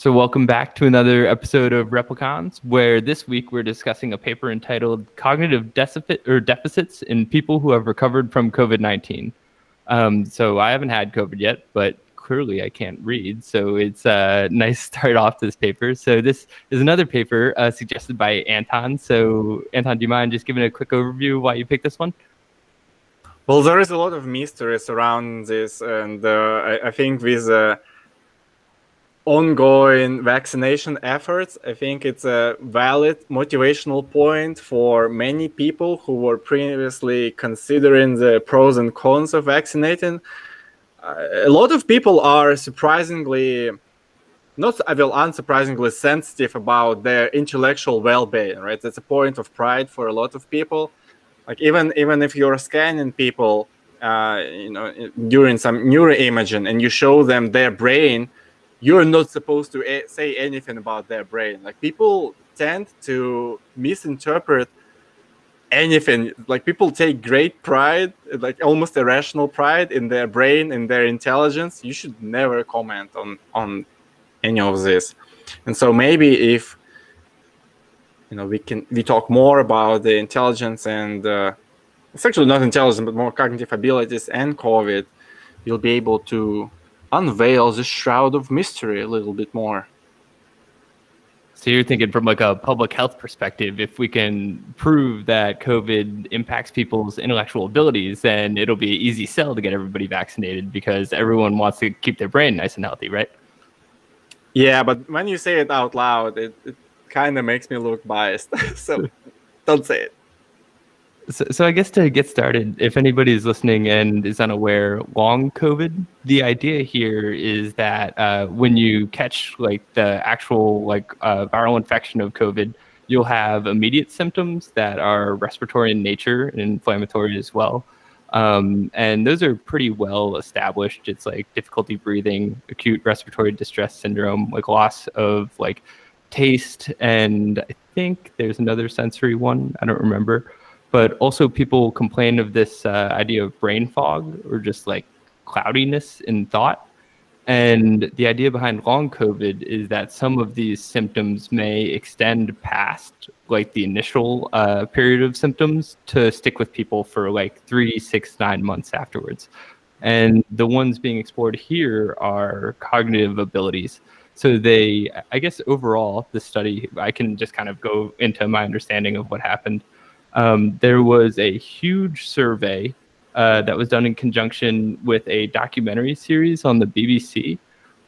So, welcome back to another episode of Replicons, where this week we're discussing a paper entitled Cognitive Deficit or Deficits in People Who Have Recovered from COVID 19. Um, so, I haven't had COVID yet, but clearly I can't read. So, it's uh, nice start off this paper. So, this is another paper uh, suggested by Anton. So, Anton, do you mind just giving a quick overview why you picked this one? Well, there is a lot of mysteries around this, and uh, I, I, think with uh, ongoing vaccination efforts, I think it's a valid motivational point for many people who were previously considering the pros and cons of vaccinating. A lot of people are surprisingly, not I will unsurprisingly sensitive about their intellectual well-being. Right, that's a point of pride for a lot of people. Like even even if you're scanning people, uh, you know, during some neuroimaging, and you show them their brain you're not supposed to a- say anything about their brain. Like people tend to misinterpret anything. Like people take great pride, like almost irrational pride in their brain, in their intelligence. You should never comment on on any of this. And so maybe if you know we can we talk more about the intelligence and uh, it's actually not intelligence but more cognitive abilities and COVID, you'll be able to unveil the shroud of mystery a little bit more. So you're thinking from like a public health perspective, if we can prove that COVID impacts people's intellectual abilities, then it'll be an easy sell to get everybody vaccinated because everyone wants to keep their brain nice and healthy, right? Yeah, but when you say it out loud, it, it kind of makes me look biased. so don't say it. So, I guess to get started, if anybody is listening and is unaware, long COVID, the idea here is that uh, when you catch like the actual like uh, viral infection of COVID, you'll have immediate symptoms that are respiratory in nature and inflammatory as well. Um, and those are pretty well established. It's like difficulty breathing, acute respiratory distress syndrome, like loss of like taste, and I think there's another sensory one. I don't remember but also people complain of this uh, idea of brain fog or just like cloudiness in thought. And the idea behind long COVID is that some of these symptoms may extend past like the initial uh, period of symptoms to stick with people for like three, six, nine months afterwards. And the ones being explored here are cognitive abilities. So they, I guess, overall, the study, I can just kind of go into my understanding of what happened um, there was a huge survey uh, that was done in conjunction with a documentary series on the BBC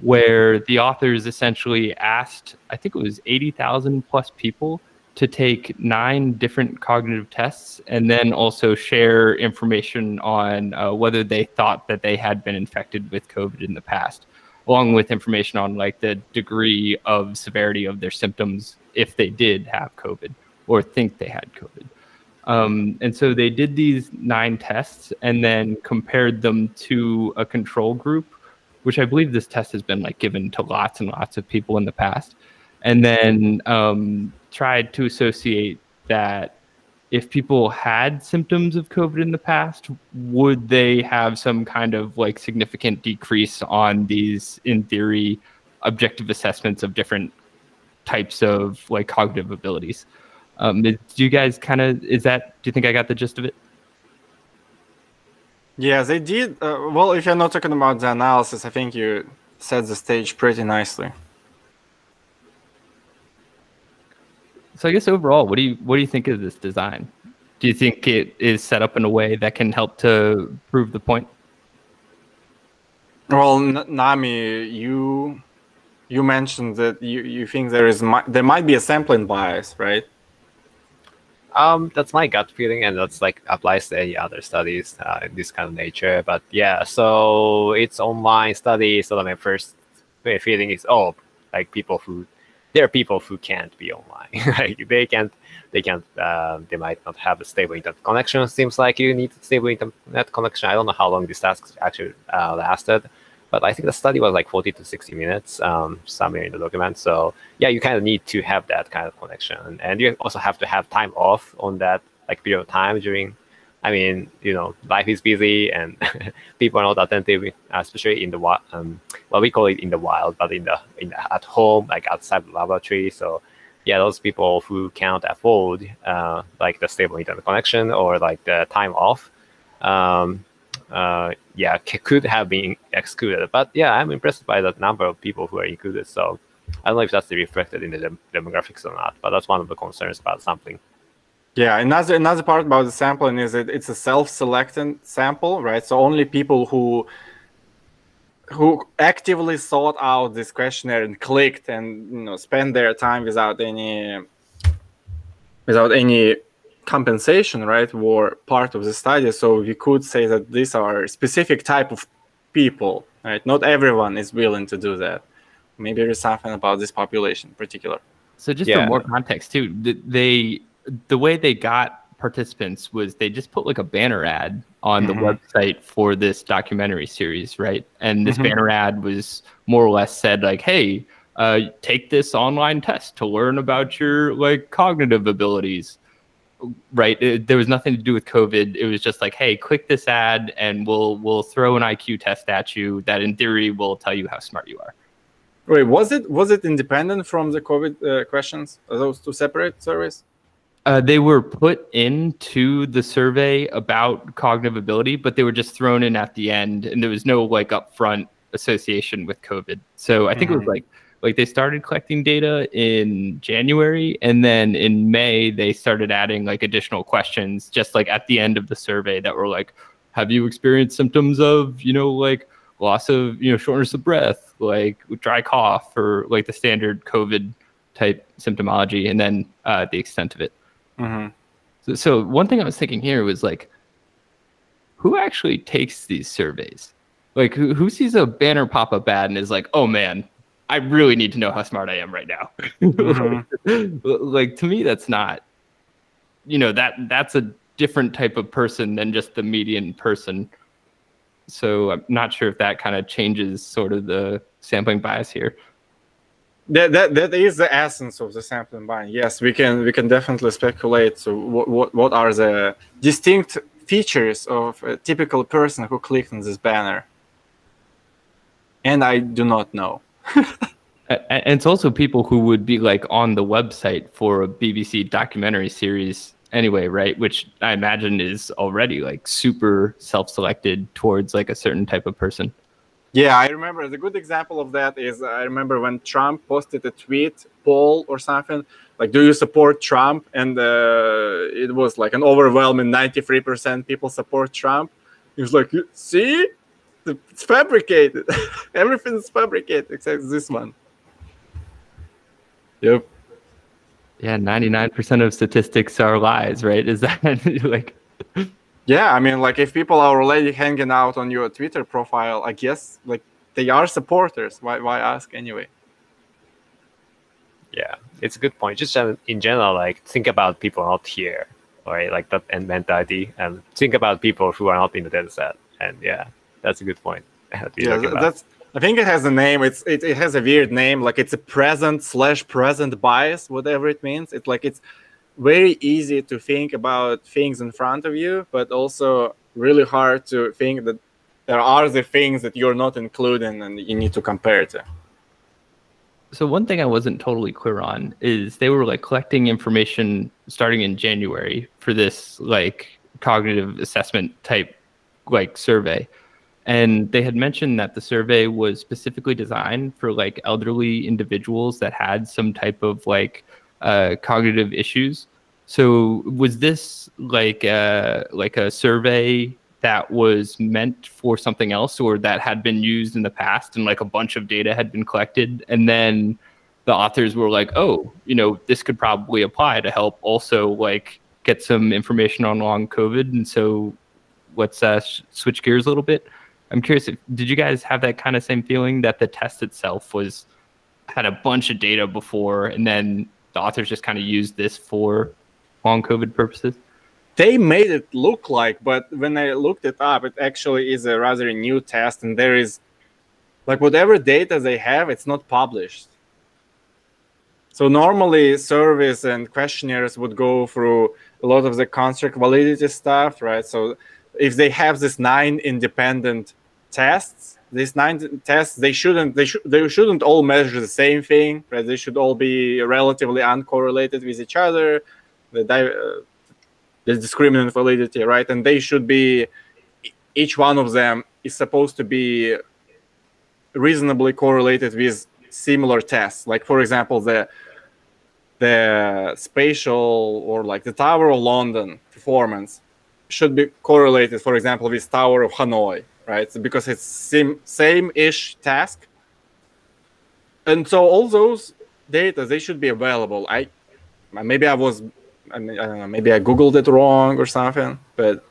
where the authors essentially asked, I think it was 80,000 plus people to take nine different cognitive tests and then also share information on uh, whether they thought that they had been infected with COVID in the past, along with information on like the degree of severity of their symptoms if they did have COVID or think they had COVID. Um, and so they did these nine tests and then compared them to a control group, which I believe this test has been like given to lots and lots of people in the past, and then um, tried to associate that if people had symptoms of COVID in the past, would they have some kind of like significant decrease on these, in theory, objective assessments of different types of like cognitive abilities? Um, do you guys kind of is that? Do you think I got the gist of it? Yeah, they did. Uh, well, if you're not talking about the analysis, I think you set the stage pretty nicely. So I guess overall, what do you what do you think of this design? Do you think it is set up in a way that can help to prove the point? Well, Nami, you you mentioned that you, you think there is there might be a sampling bias, right? Um, that's my gut feeling, and that's like applies to any other studies uh, in this kind of nature. But yeah, so it's online study. So my first feeling is, oh, like people who there are people who can't be online. like they can't, they can't, uh, they might not have a stable internet connection. Seems like you need stable internet connection. I don't know how long this task actually uh, lasted but I think the study was like 40 to 60 minutes um, somewhere in the document. So yeah, you kind of need to have that kind of connection, and you also have to have time off on that like period of time during. I mean, you know, life is busy and people are not attentive, especially in the um, well, we call it in the wild, but in the in the, at home, like outside the laboratory. So yeah, those people who cannot afford uh, like the stable internet connection or like the time off, um, uh, yeah, could have been excluded. But yeah, I'm impressed by the number of people who are included. So I don't know if that's reflected in the dem- demographics or not, but that's one of the concerns about sampling. Yeah, another another part about the sampling is that it's a self-selecting sample, right? So only people who who actively sought out this questionnaire and clicked and you know spent their time without any without any compensation, right, were part of the study. So we could say that these are specific type of people, right? Not everyone is willing to do that. Maybe there's something about this population in particular. So just Yeah. for more context too, they the way they got participants was they just put like a banner ad on Mhm. the website for this documentary series, right? And this Mhm. banner ad was more or less said like, "Hey, uh, take this online test to learn about your like cognitive abilities." Right? It- there was nothing to do with COVID. It was just like, "Hey, click this ad, and we'll we'll throw an IQ test at you that, in theory, will tell you how smart you are." Wait, was it was it independent from the COVID uh, questions? Are those two separate surveys? Uh, they were put into the survey about cognitive ability, but they were just thrown in at the end, and there was no like upfront association with COVID. So I think it was Mhm. like like they started collecting data in January, and then in May they started adding like additional questions, just like at the end of the survey that were like, "Have you experienced symptoms of you know like loss of you know shortness of breath, like dry cough, or like the standard COVID type symptomology, and then uh, the extent of it." Mm-hmm. So, so one thing I was thinking here was like, who actually takes these surveys? Like, who, who sees a banner pop up ad and is like, oh man, I really need to know how smart I am right now. Mhm. like to me, that's not, you know, that that's a different type of person than just the median person. So I'm not sure if that kind of changes sort of the sampling bias here. That, that that is the essence of the sampling bias. Yes, we can we can definitely speculate. So what what, what are the distinct features of a typical person who clicked on this banner? And I do not know. And it's also people who would be like on the website for a BBC documentary series anyway, right? Which I imagine is already like super self-selected towards like a certain type of person. Yeah, I remember the good example of that is I remember when Trump posted a tweet poll or something like, "Do you support Trump?" and uh, it was like an overwhelming ninety-three percent people support Trump. He was like, "See, it's fabricated. Everything's fabricated except this one." Yep. Yeah, 99% of statistics are lies, right? Is that like Yeah, I mean, like if people are already hanging out on your Twitter profile, I guess like they are supporters. Why? Why ask anyway? Yeah, it's a good point. Just uh, in general, like think about people not here, right? Like that and mentality, and think about people who are not in the data set. And yeah, that's a good point. yeah talking about. that's i think it has a name it's it, it has a weird name like it's a present slash present bias whatever it means it's like it's very easy to think about things in front of you but also really hard to think that there are the things that you're not including and you need to compare to So one thing I wasn't totally clear on is they were like collecting information starting in January for this like cognitive assessment type like survey. And they had mentioned that the survey was specifically designed for like elderly individuals that had some type of like uh, cognitive issues. So was this like a, like a survey that was meant for something else or that had been used in the past and like a bunch of data had been collected? And then the authors were like oh you know this could probably apply to help also like get some information on long covid. And so let's uh, sh- switch gears a little bit i'm curious if, did you guys have that kind of same feeling that the test itself was had a bunch of data before and then the authors just kind of used this for long covid purposes? They made it look like but when i looked it up it actually is a rather new test and there is like whatever data they have it's not published. So normally surveys and questionnaires would go through a lot of the construct validity stuff right? So if they have this nine independent tests. These nine tests they shouldn't they should they shouldn't all measure the same thing. Right? They should all be relatively uncorrelated with each other. The di- uh, the discriminant validity, right? And they should be each one of them is supposed to be reasonably correlated with similar tests. Like for example, the the spatial or like the Tower of London performance should be correlated, for example, with Tower of Hanoi, right? Because it's same same-ish task. And so all those data they should be available. I maybe I was I, mean, I don't know, maybe I googled it wrong or something, but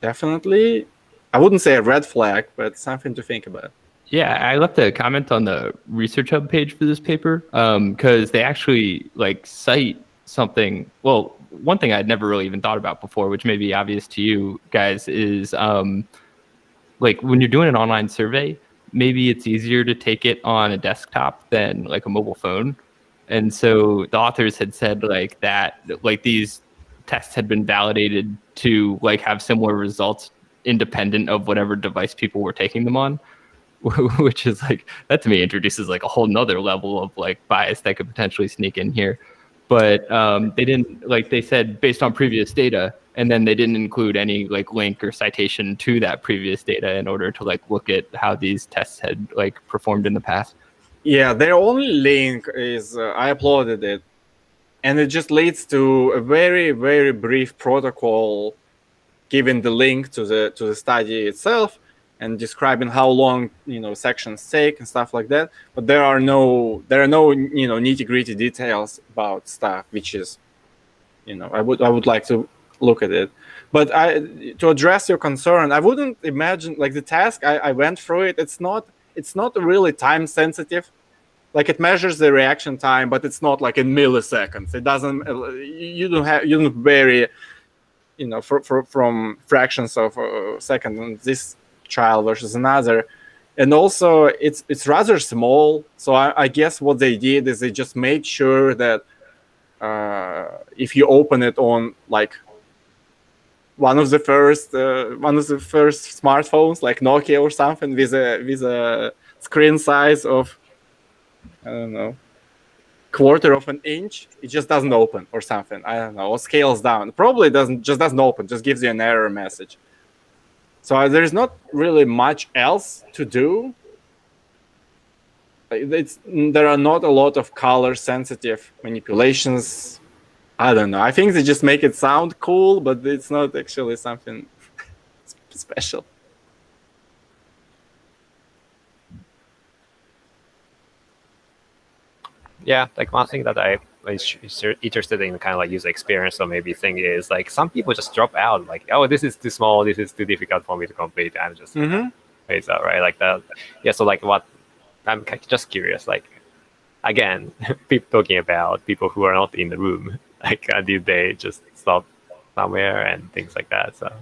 definitely I wouldn't say a red flag, but something to think about. Yeah, I left a comment on the Research Hub page for this paper because um, they actually like cite something. Well, one thing I'd never really even thought about before, which may be obvious to you guys, is um, like when you're doing an online survey, maybe it's easier to take it on a desktop than like a mobile phone. And so the authors had said like that, like these tests had been validated to like have similar results independent of whatever device people were taking them on. which is like that to me introduces like a whole nother level of like bias that could potentially sneak in here but um, they didn't like they said based on previous data and then they didn't include any like link or citation to that previous data in order to like look at how these tests had like performed in the past. Yeah their only link is uh, i uploaded it and it just leads to a very very brief protocol giving the link to the to the study itself and describing how long you know sections take and stuff like that. But there are no there are no you know nitty gritty details about stuff which is you know i would i would like to look at it. But i to address your concern i wouldn't imagine like the task i, I went through it it's not it's not really time sensitive. Like it measures the reaction time but it's not like in milliseconds. It doesn't uh, you don't have you don't vary you know for, for, from fractions of uh, a second and this child versus another. And also it's it's rather small. So I, I, guess what they did is they just made sure that uh, if you open it on like one of the first uh, one of the first smartphones like nokia or something with a with a screen size of i don't know quarter of an inch it just doesn't open or something. I don't know or scales down. Probably doesn't just doesn't open just gives you an error message so there's not really much else to do. It's, there are not a lot of color sensitive manipulations. I don't know. I think they just make it sound cool, but it's not actually something special. Yeah, like one thing that I interested in kind of like user experience or maybe thing is like some people just drop out like oh this is too small this is too difficult for me to complete and just mm-hmm. phase out right like that yeah so like what i'm just curious like again people talking about people who are not in the room like uh, did they just stop somewhere and things like that so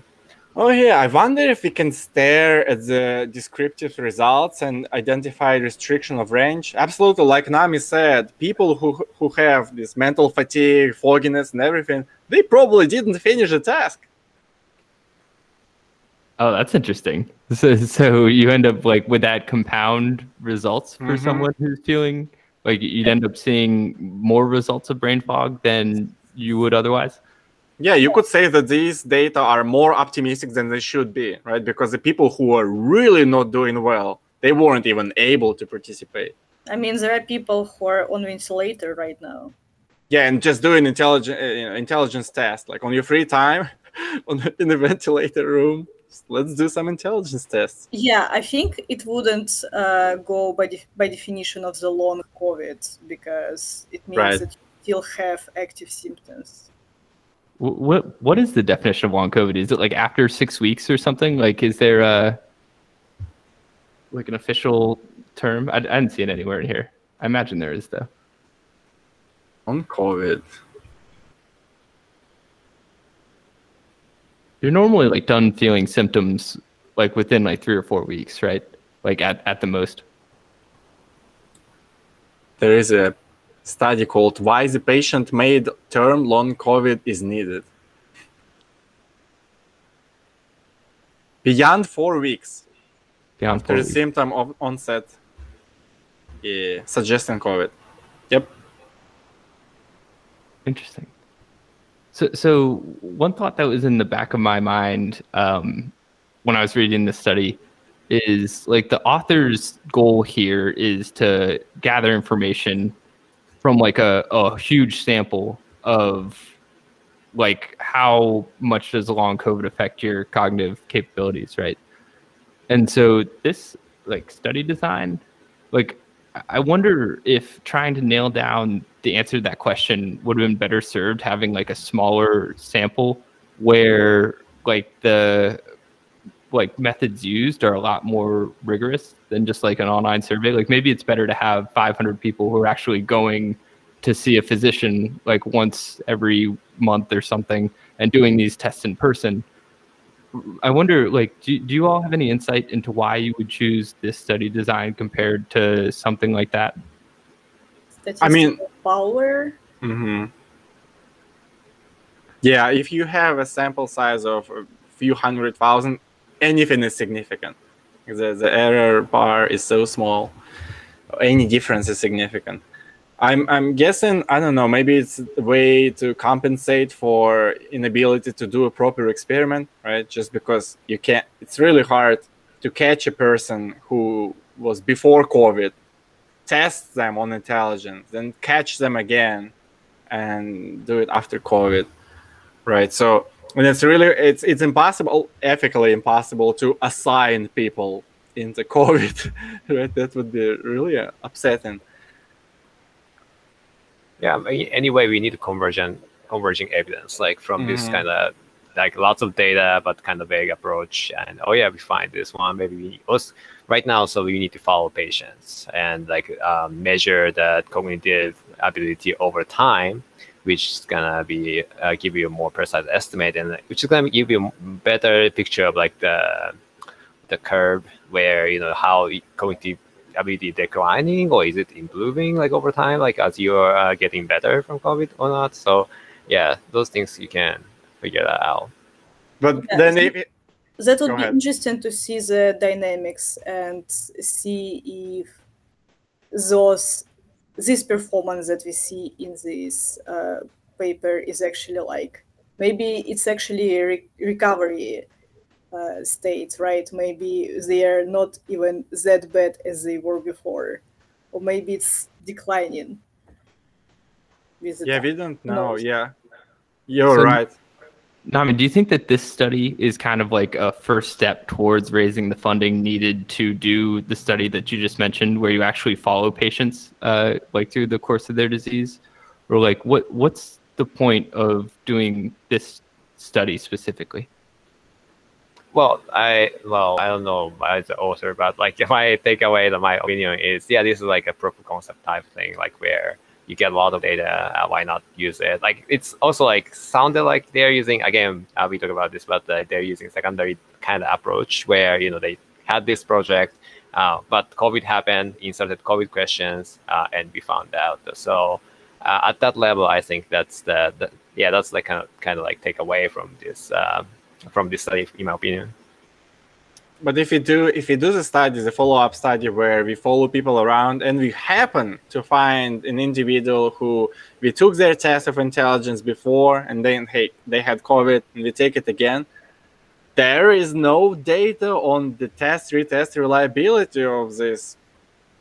Oh yeah, I wonder if we can stare at the descriptive results and identify restriction of range. Absolutely, like Nami said, people who who have this mental fatigue, fogginess, and everything, they probably didn't finish the task. Oh, that's interesting. So, so you end up like with that compound results for mm-hmm. someone who's feeling like you'd end up seeing more results of brain fog than you would otherwise. Yeah, you could say that these data are more optimistic than they should be, right? Because the people who are really not doing well, they weren't even able to participate. I mean, there are people who are on ventilator right now. Yeah, and just doing intelligence uh, intelligence test, like on your free time, on in the ventilator room. Let's do some intelligence tests. Yeah, I think it wouldn't uh, go by de- by definition of the long COVID because it means right. that you still have active symptoms. What what is the definition of long COVID? Is it like after six weeks or something? Like, is there a like an official term? I, I didn't see it anywhere in here. I imagine there is though. Long COVID. You're normally like done feeling symptoms like within like three or four weeks, right? Like at, at the most. There is a study called Why the Patient Made Term Long COVID is Needed. Beyond four weeks, Beyond after the weeks. symptom of onset, yeah, suggesting COVID. Yep. Interesting. So, so one thought that was in the back of my mind um, when I was reading this study is like the author's goal here is to gather information from like a, a huge sample of like how much does long COVID affect your cognitive capabilities, right? And so this like study design, like I wonder if trying to nail down the answer to that question would have been better served having like a smaller sample where like the like methods used are a lot more rigorous than just like an online survey. Like maybe it's better to have 500 people who are actually going to see a physician like once every month or something and doing these tests in person. I wonder, like, do, do you all have any insight into why you would choose this study design compared to something like that? I mean- Statistical power. hmm Yeah, if you have a sample size of a few hundred thousand, anything is significant. The, the error bar is so small, any difference is significant. I'm, I'm guessing, I don't know, maybe it's a way to compensate for inability to do a proper experiment, right? Just because you can't, it's really hard to catch a person who was before COVID, test them on intelligence, then catch them again and do it after COVID, right? So and it's really it's it's impossible, ethically impossible to assign people into COVID, right? That would be really uh, upsetting. Yeah. Anyway, we need convergent converging evidence, like from this Mhm. kind of like lots of data, but kind of vague approach. And oh yeah, we find this one. Maybe we also right now, so we need to follow patients and like um, measure the cognitive ability over time, which is gonna be uh, give you a more precise estimate, and which is gonna give you a better picture of like the the curve where you know how it- cognitive ability declining or is it improving like over time like as you're uh, getting better from covid or not so yeah those things you can figure that out But Yeah, then I if think- That would Go be ahead. interesting to see the dynamics and see if those this performance that we see in this uh, paper is actually like maybe it's actually a re- recovery uh, state, right? Maybe they are not even that bad as they were before, or maybe it's declining. Yeah, time. we don't know. knows? Yeah, you're So- right. Nami, do you think that this study is kind of like a first step towards raising the funding needed to do the study that you just mentioned, where you actually follow patients uh, like through the course of their disease, or like what what's the point of doing this study specifically? well i well i don't know as the author but like my takeaway my opinion is yeah this is like a proof of concept type thing like where you get a lot of data uh, why not use it? Like it's also like sounded like they're using again uh, we talk about this but uh, they're using secondary kind of approach where you know they had this project uh, but covid happened inserted covid questions uh, and we found out. So uh, at that level i think that's the, the yeah that's like kind of kind of like take away from this from this study in my opinion But if we do if we do the study, the follow up study where we follow people around and we happen to find an individual who we took their test of intelligence before and then hey they had COVID and we take it again, there is no data on the test retest reliability of this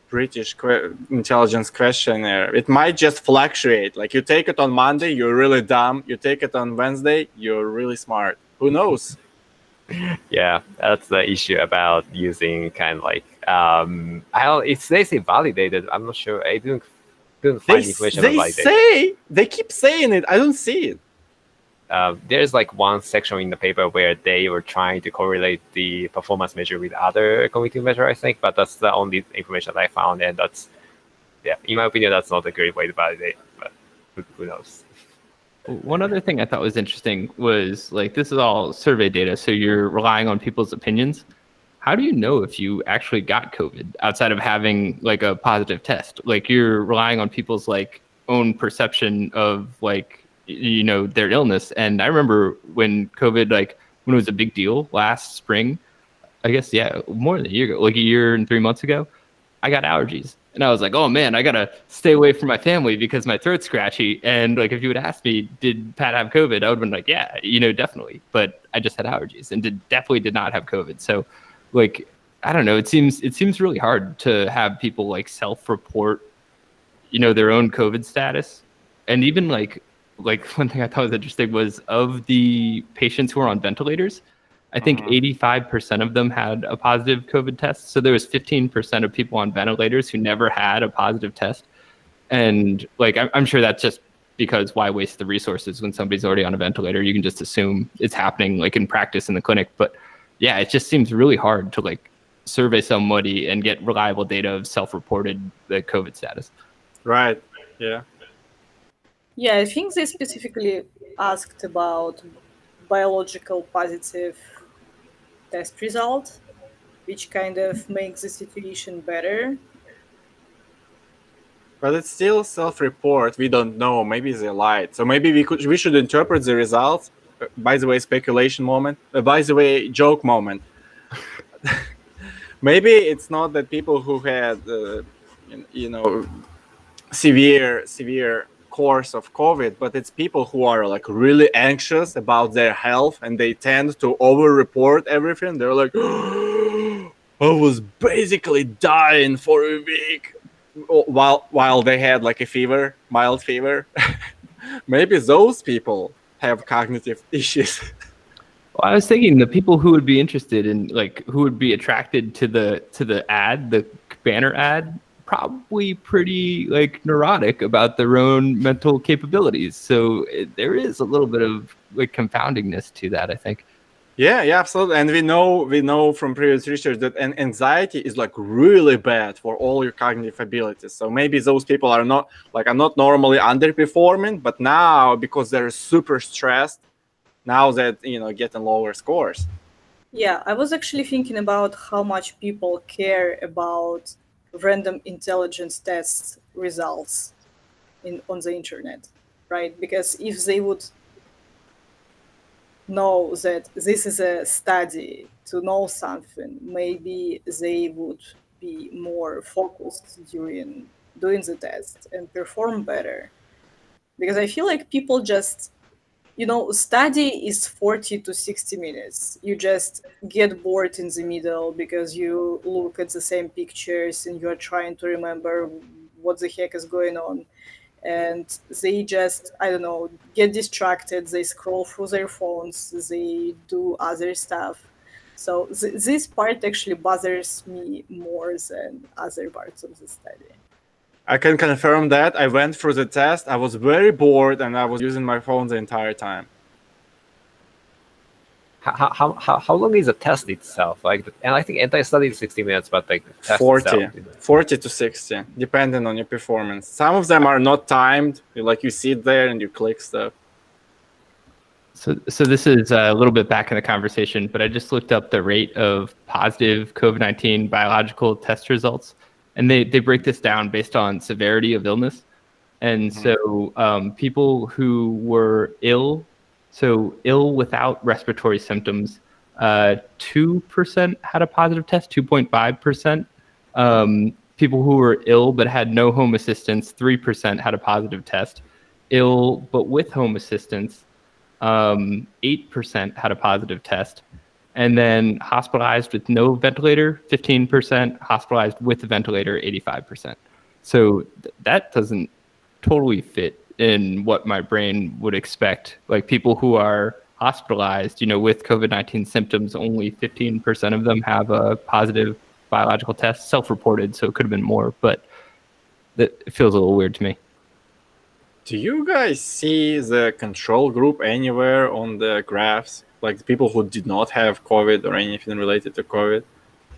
British que- intelligence questionnaire. It might just fluctuate. Like you take it on Monday, you're really dumb. You take it on Wednesday, you're really smart. Who knows? yeah that's the issue about using kind of like um i don't it's they say validated i'm not sure i didn't couldn't They, find information they about say they keep saying it. I don't see it. uh, there's like one section in the paper where they were trying to correlate the performance measure with other cognitive measure i think but that's the only information that i found and that's yeah in my opinion that's not a great way to validate but who, who knows One other thing I thought was interesting was like this is all survey data, so you're relying on people's opinions. How do you know if you actually got COVID outside of having like a positive test? Like you're relying on people's like own perception of like you know their illness. And I remember when COVID like when it was a big deal last spring, I guess yeah, more than a year ago, like a year and three months ago, I got allergies. And I was like, oh man, I gotta stay away from my family because my throat's scratchy. And like, if you would ask me, did Pat have COVID? I would have been like, yeah, you know, definitely. But I just had allergies and did definitely did not have COVID. So, like, I don't know. It seems it seems really hard to have people like self-report, you know, their own COVID status, and even like like one thing I thought was interesting was of the patients who are on ventilators, I think Mhm. 85% of them had a positive COVID test. So there was 15% of people on ventilators who never had a positive test. And like, I'm, I'm sure that's just because why waste the resources when somebody's already on a ventilator? You can just assume it's happening like in practice in the clinic. But yeah, it just seems really hard to like survey somebody and get reliable data of self-reported the COVID status. Right. Yeah. Yeah, I think they specifically asked about biological positive test result, which kind of makes the situation better. But it's still self-report. We don't know. Maybe they lied. So maybe we could we should interpret the results. Uh, By the way, speculation moment. Uh, by the way, joke moment. maybe it's not that people who had uh, you- you know severe severe course of COVID, but it's people who are like really anxious about their health and they tend to over-report everything. They're like, I was basically dying for a week while while they had like a fever, mild fever. Maybe those people have cognitive issues. Well, I was thinking the people who would be interested in like who would be attracted to the to the ad, the banner ad, probably pretty like neurotic about their own mental capabilities. So it, there is a little bit of like confoundingness to that, I think. yeah, yeah, absolutely. And we know we know from previous research that an anxiety is like really bad for all your cognitive abilities. So maybe those people are not like are not normally underperforming, but now because they're super stressed, now that you know getting lower scores. Yeah, I was actually thinking about how much people care about random intelligence test results in on the internet, right? Because if they would know that this is a study to know something, maybe they would be more focused during doing the test and perform better. Because I feel like people just you know study is 40 to 60 minutes. You just get bored in the middle because you look at the same pictures and you're trying to remember what the heck is going on. And they just i don't know get distracted. They scroll through their phones. They do other stuff. So th- this part actually bothers me more than other parts of the study I can confirm that. I went through the test. I was very bored and I was using my phone the entire time. How, how, how, how long is the test itself? Like, and I think anti-study is 60 minutes, but like test 40, itself, 40 to 60, depending on your performance. Some of them are not timed. You like you sit there and you click stuff. So, so this is uh, a little bit back in the conversation, but I just looked up the rate of positive COVID nineteen biological test results, and they they break this down based on severity of illness. And so, um, people who were ill, so ill without respiratory symptoms, uh, two percent had a positive test, two point five percent. Um, people who were ill but had no home assistance, three percent had a positive test. Ill but with home assistance, um, 8% had a positive test. And then hospitalized with no ventilator, 15%. Hospitalized with a ventilator, 85%. So th- that doesn't totally fit in what my brain would expect. Like people who are hospitalized, you know, with COVID 19 symptoms, only 15% of them have a positive biological test, self reported. So it could have been more, but that it feels a little weird to me. Do you guys see the control group anywhere on the graphs? Like the people who did not have COVID or anything related to COVID?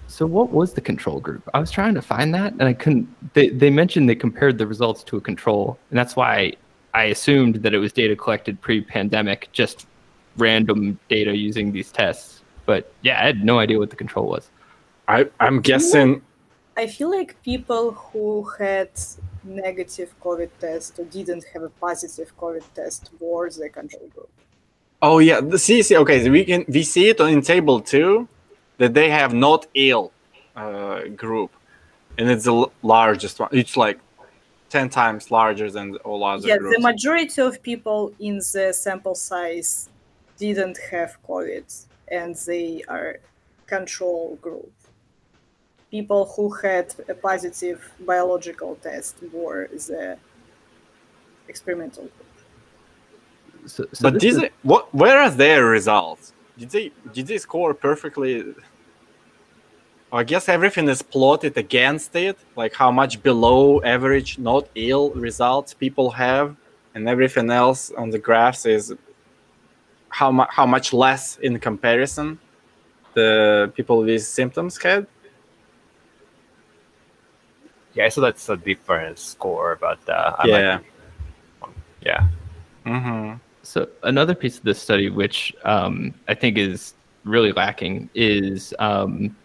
So what was the control group? I was trying to find that and I couldn't they, they mentioned they compared the results to a control and that's why I assumed that it was data collected pre-pandemic, just random data using these tests. But yeah, I had no idea what the control was. I, I'm guessing. I feel like people who had negative COVID test or didn't have a positive COVID test were the control group. Oh yeah, the see, see, okay, we can we see it on in table two. that they have not ill uh, group, and it's the largest one. It's like ten times larger than all other yeah, groups. the majority of people in the sample size didn't have COVID, and they are control group. People who had a positive biological test were the experimental group. So, so but this these, is- are- what? Where are their results? Did they did they score perfectly? I guess everything is plotted against it, like how much below average, not ill results people have, and everything else on the graphs is how much how much less in comparison the people with symptoms had. Yeah, so that's a different score, but uh, I yeah. might, yeah. Mm-hmm. So another piece of this study, which um, I think is really lacking, is um,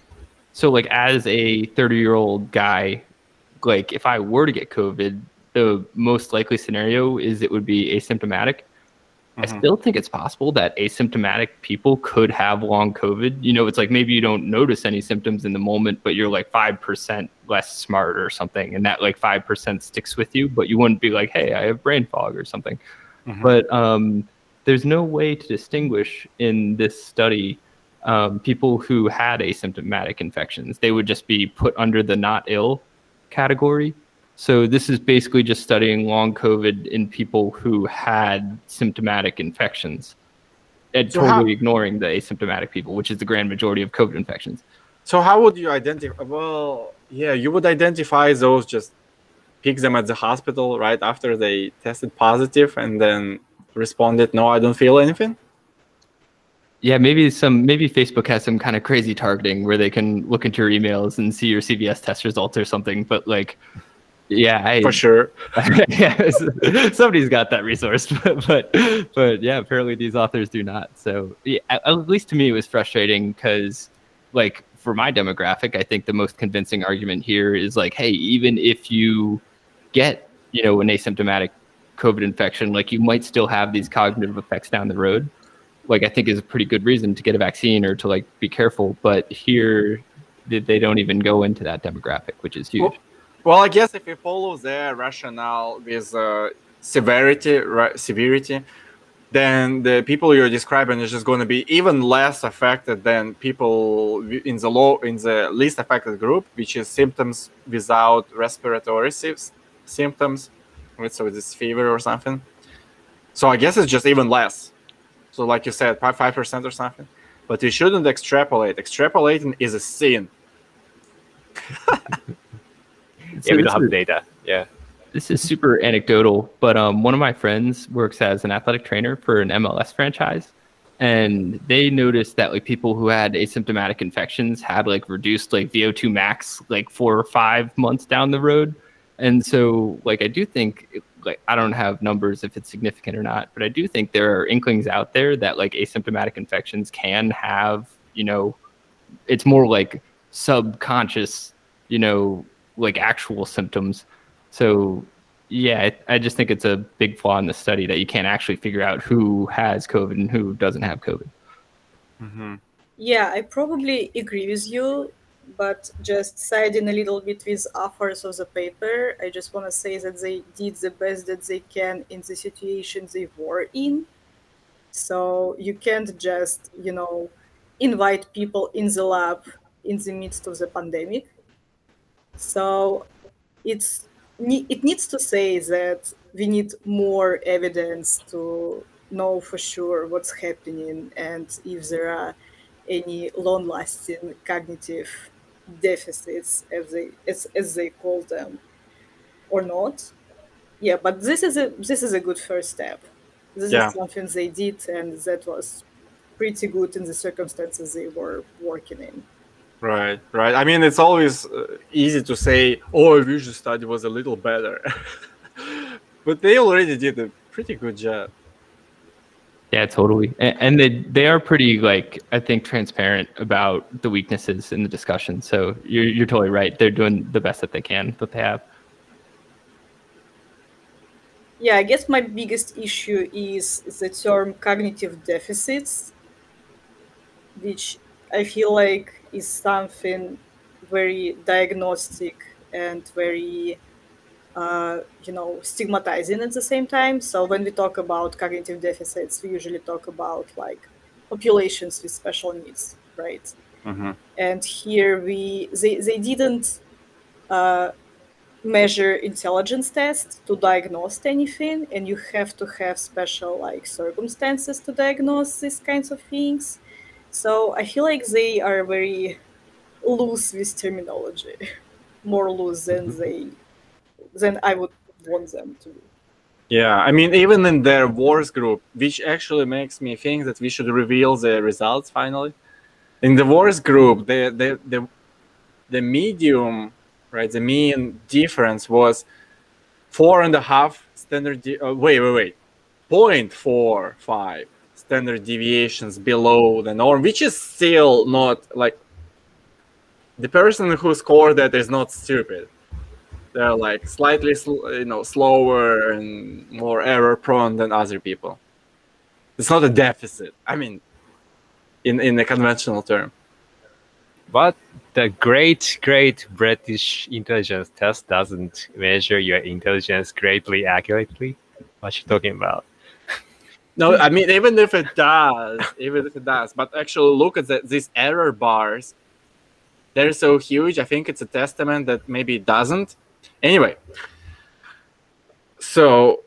so like as a 30 year old guy, like if I were to get COVID, the most likely scenario is it would be asymptomatic. I Mhm. still think it's possible that asymptomatic people could have long COVID. You know, it's like maybe you don't notice any symptoms in the moment, but you're like 5% less smart or something. And that like 5% sticks with you, but you wouldn't be like, hey, I have brain fog or something. Mhm. But um, there's no way to distinguish in this study um, people who had asymptomatic infections. They would just be put under the not ill category. So this is basically just studying long COVID in people who had symptomatic infections, and So how- totally ignoring the asymptomatic people, which is the grand majority of COVID infections. So how would you identify? Well, yeah, you would identify those. Just pick them at the hospital right after they tested positive, and then responded, "No, I don't feel anything." Yeah, maybe some maybe Facebook has some kind of crazy targeting where they can look into your emails and see your CVS test results or something. But like, yeah, I For sure. yeah, somebody's got that resource, but, but but yeah, apparently these authors do not. So yeah, at, at least to me, it was frustrating because like for my demographic, I think the most convincing argument here is like, hey, even if you get you know an asymptomatic COVID infection, like you might still have these cognitive effects down the road. Like I think is a pretty good reason to get a vaccine or to like be careful. But here, they don't even go into that demographic, which is huge. Well, Well, I guess if you follow their rationale with uh, severity, right, severity, then the people you're describing is just going to be even less affected than people in the low, in the least affected group, which is symptoms without respiratory symptoms, right? So this fever or something. So I guess it's just even less. So like you said, five percent or something. But you shouldn't extrapolate. Extrapolating is a sin. So Yeah, we don't have is- data. Yeah. This is super anecdotal, but um, one of my friends works as an athletic trainer for an MLS franchise, and they noticed that like people who had asymptomatic infections had like reduced like VO2 max like four or five months down the road, and so like I do think like I don't have numbers if it's significant or not, but I do think there are inklings out there that like asymptomatic infections can have you know, it's more like subconscious, you know, like actual symptoms. So yeah, I, I just think it's a big flaw in the study that you can't actually figure out who has COVID and who doesn't have COVID. Mm-hmm. Yeah, I probably agree with you, but just siding a little bit with authors of the paper, I just want to say that they did the best that they can in the situation they were in. So you can't just, you know, invite people in the lab in the midst of the pandemic. So it's ne- it needs to say that we need more evidence to know for sure what's happening and if there are any long-lasting cognitive deficits, as they as, as they call them, or not. Yeah, but this is a this is a good first step. This Yeah. is something they did, and that was pretty good in the circumstances they were working in. Right, right. I mean, it's always uh, easy to say, "Oh, a vision study was a little better," but they already did a pretty good job. Yeah, totally. And, and they they are pretty like I think transparent about the weaknesses in the discussion. So you're you're totally right. They're doing the best that they can that they have. Yeah, I guess my biggest issue is the term cognitive deficits, which I feel like is something very diagnostic and very uh, you know stigmatizing at the same time. So when we talk about cognitive deficits we usually talk about like populations with special needs right? Mhm. and here we they, they didn't uh, measure intelligence test to diagnose anything and you have to have special like circumstances to diagnose these kinds of things so i feel like they are very loose with terminology more loose than they than i would want them to be Yeah, I mean, even in their wars group, which actually makes me think that we should reveal the results finally. In the wars group, the the the, the medium, right, the mean difference was four and a half standard. De- uh, wait, wait, wait, point four five standard deviations below the norm, which is still not like the person who scored that is not stupid they're like slightly sl- you know slower and more error prone than other people it's not a deficit i mean in in a conventional term But the great, great British intelligence test doesn't measure your intelligence greatly accurately. What you talking about? No i mean even if it does even if it does but actually look at the, these error bars. They're so huge i think it's a testament that maybe it doesn't. Anyway so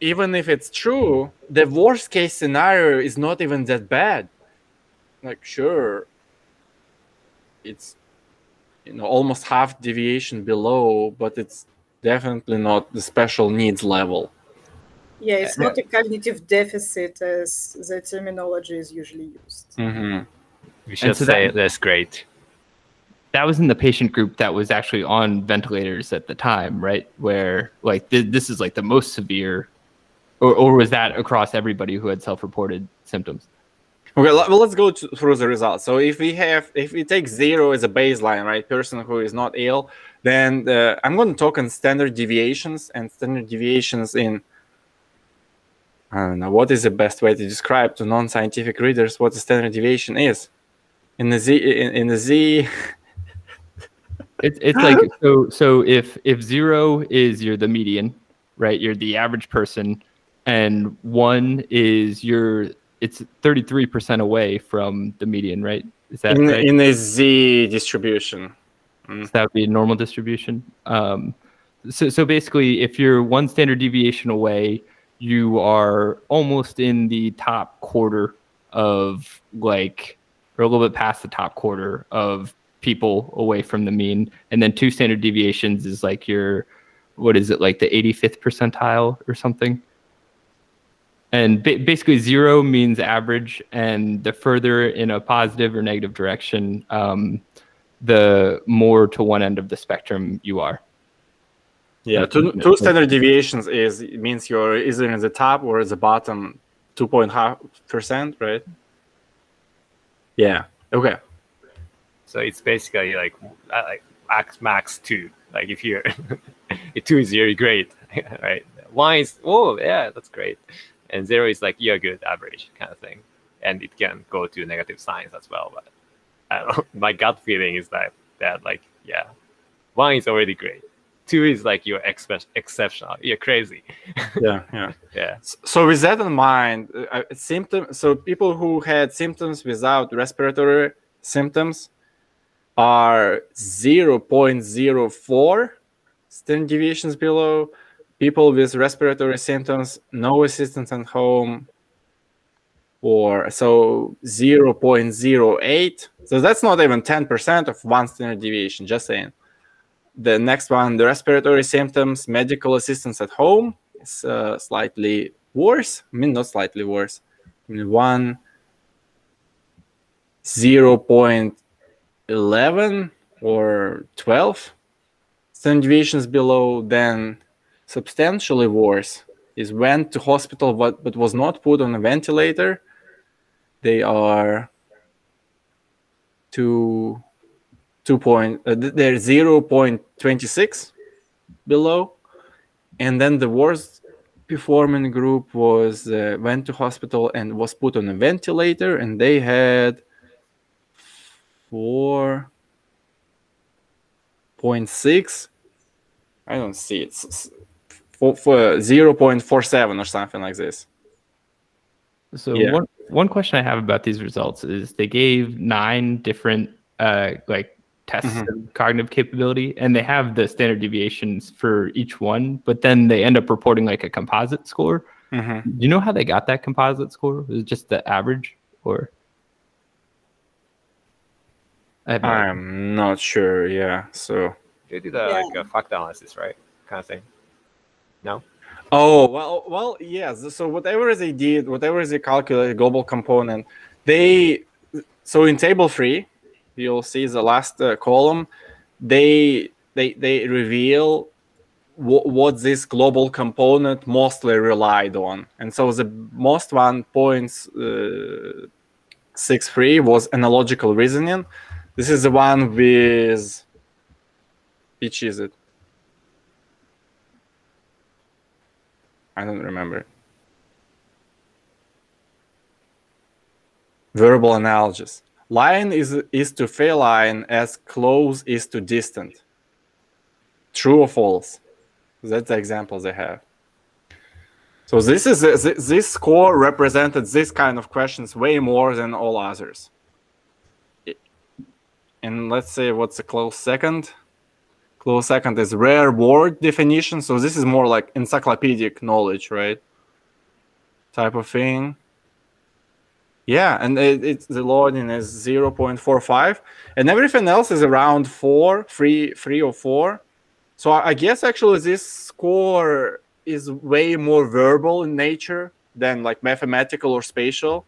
even if it's true the worst case scenario is not even that bad. Like sure it's you know almost half deviation below but it's definitely not the special needs level yeah it's not a cognitive deficit as the terminology is usually used mm-hmm. We should so say that- that's great. that was in the patient group that was actually on ventilators at the time, right? Where like th- this is like the most severe, or or was that across everybody who had self-reported symptoms? Okay, well, let's go to, through the results. So if we have, if we take zero as a baseline, right, person who is not ill, then uh, I'm going to talk on standard deviations and standard deviations in. I don't know what is the best way to describe to non-scientific readers what the standard deviation is. In the z, in, in the z, It's it's like so so if if zero is you're the median, right? You're the average person, and one is you're it's thirty three percent away from the median, right? Is that in, right? in a z distribution. So that would be a normal distribution. Um, so, so basically, if you're one standard deviation away, you are almost in the top quarter of like, or a little bit past the top quarter of people away from the mean. And then two standard deviations is like your, what is it, like the 85th percentile or something? And ba- basically, zero means average, and the further in a positive or negative direction, um, the more to one end of the spectrum you are. Yeah, Yeah, two, two standard deviations is means you're either in the top or the bottom, two point five percent, right? Yeah. Okay. So it's basically like uh, like max max two. Like if you're if two is really great, right? One is oh yeah that's great, and zero is like you're good average kind of thing, and it can go to negative signs as well. But I don't know. My gut feeling is that that like yeah, one is already great. Two is like you're expe- exceptional. You're crazy. Yeah. Yeah. Yeah. So with that in mind, uh, uh, symptom. So people who had symptoms without respiratory symptoms are zero point zero four standard deviations below. People with respiratory symptoms, no assistance at home, or so 0.08. So that's not even 10% of one standard deviation, just saying. The next one, the respiratory symptoms, medical assistance at home is uh, slightly worse. I mean, not slightly worse. I mean, one 0.11 or 12 standard deviations below, then substantially worse is went to hospital but, but was not put on a ventilator. They are two, two point, uh, they're 0.26 below. And then the worst performing group was uh, went to hospital and was put on a ventilator and they had four point six. I don't see it. S- For, for zero point four seven or something like this. So Yeah. one one question I have about these results is they gave nine different uh, like tests Mhm. of cognitive capability, and they have the standard deviations for each one, but then they end up reporting like a composite score. Mhm. Do you know how they got that composite score? Was it just the average, or? I no i'm not sure. Yeah. So. They did a, Yeah. like a factor analysis, right? Kind of thing. No. Oh well, well, yes. So whatever they did, whatever they calculated global component, they so in table three, you'll see the last uh, column. They they they reveal wh- what this global component mostly relied on, and so the most one points uh, six three was analogical reasoning. This is the one with which is it? I don't remember. Verbal analogies. Line is is to feline as close is to distant. True or false? That's the example they have. So this is this score represented this kind of questions way more than all others. And let's say what's a close second? Close second is rare word definition. So this is more like encyclopedic knowledge, right? Type of thing. Yeah, and it, it's the loading is 0.45, and everything else is around four, three, three or four. So I guess actually this score is way more verbal in nature than like mathematical or spatial.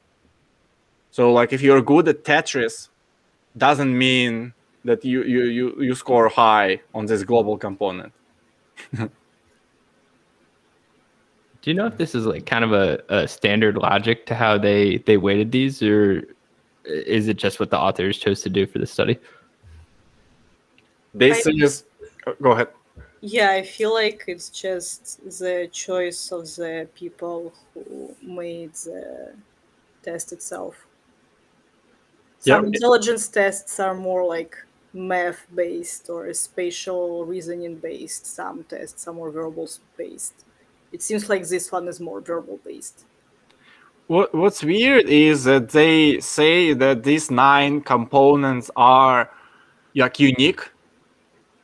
So like if you're good at Tetris, doesn't mean that you you you, you score high on this global component. Do you know if this is like kind of a, a standard logic to how they they weighted these, or is it just what the authors chose to do for the study? This I- is uh, go ahead. Yeah, I feel like it's just the choice of the people who made the test itself. Yeah. Some intelligence tests are more like math based or spatial reasoning based. Some tests are more verbal based. It seems like this one is more verbal based. What What's weird is that they say that these nine components are like unique,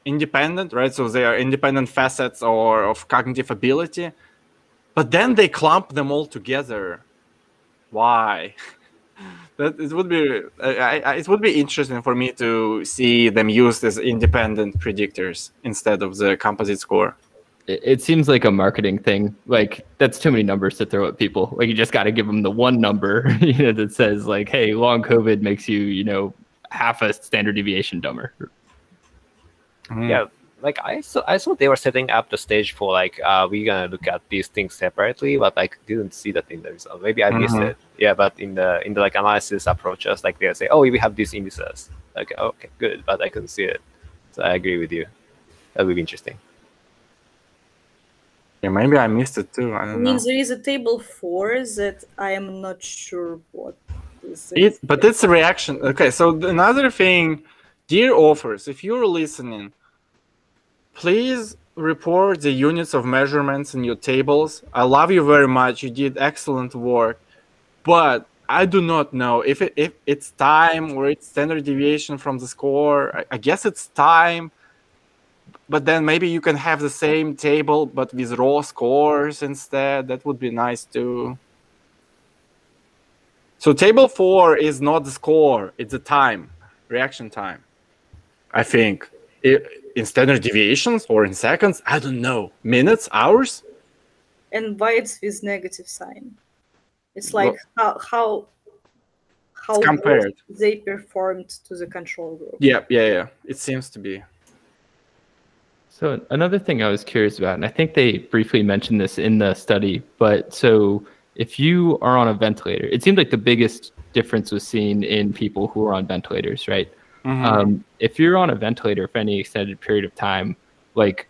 independent, right? So they are independent facets or of cognitive ability, but then they clump them all together. Why? that it would be I, I, it would be interesting for me to see them used as independent predictors instead of the composite score. It, it seems like a marketing thing. Like that's too many numbers to throw at people. Like you just got to give them the one number, you know, that says like, "Hey, long COVID makes you, you know, half a standard deviation dumber." Hmm. Yeah, like I saw, I saw they were setting up the stage for like uh, we're gonna look at these things separately, but like didn't see that in the result. Maybe I missed Mhm. it. Yeah, but in the in the like analysis approaches, like they'll say, oh, we have these indices. Like okay, good, but I couldn't see it. So I agree with you. That would be interesting. Yeah, maybe I missed it too. I don't know. mean, there is a table four that I am not sure what is It, but it's a reaction. Okay, so another thing, dear authors, if you're listening, please report the units of measurements in your tables. I love you very much. You did excellent work, but I do not know if it, if it's time or it's standard deviation from the score. I, I guess it's time. But then maybe you can have the same table but with raw scores instead. That would be nice too. So table four is not the score; it's the time, reaction time. I think in standard deviations or in seconds. I don't know. Minutes, hours. and why it's with negative sign. It's Well- like how how how compared. they performed to the control group. Yeah, yeah, yeah. It seems to be. So another thing I was curious about, and I think they briefly mentioned this in the study, but so if you are on a ventilator, it seemed like the biggest difference was seen in people who are on ventilators, right? Mhm. Um, if you're on a ventilator for any extended period of time, like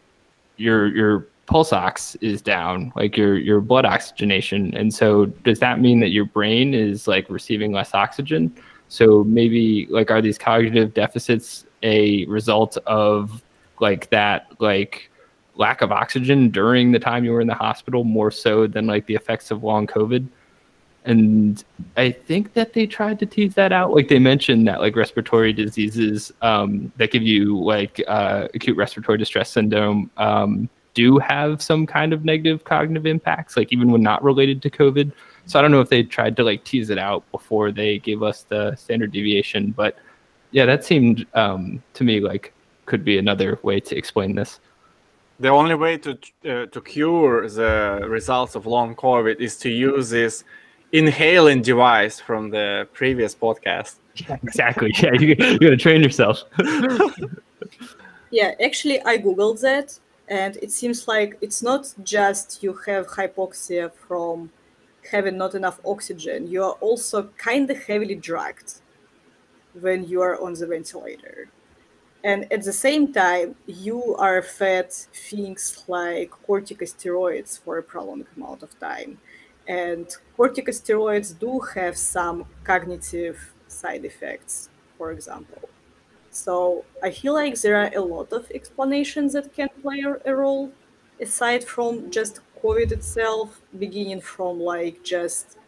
your your pulse ox is down, like your your blood oxygenation, and so does that mean that your brain is like receiving less oxygen? So maybe like are these cognitive deficits a result of like that like lack of oxygen during the time you were in the hospital more so than like the effects of long COVID? and I think that they tried to tease that out. Like they mentioned that like respiratory diseases um, that give you like uh, acute respiratory distress syndrome um, do have some kind of negative cognitive impacts, like even when not related to COVID. So I don't know if they tried to like tease it out before they gave us the standard deviation, but yeah, that seemed um, to me like could be another way to explain this. The only way to uh, to cure the results of long COVID is to use this inhaling device from the previous podcast. Yeah, exactly. Yeah, you, you got to train yourself. yeah, actually, I googled that, and it seems like it's not just you have hypoxia from having not enough oxygen. You are also kind of heavily drugged when you are on the ventilator. And at the same time, you are fed things like corticosteroids for a prolonged amount of time and corticosteroids do have some cognitive side effects, for example. So I feel like there are a lot of explanations that can play a role aside from just COVID itself, beginning from like just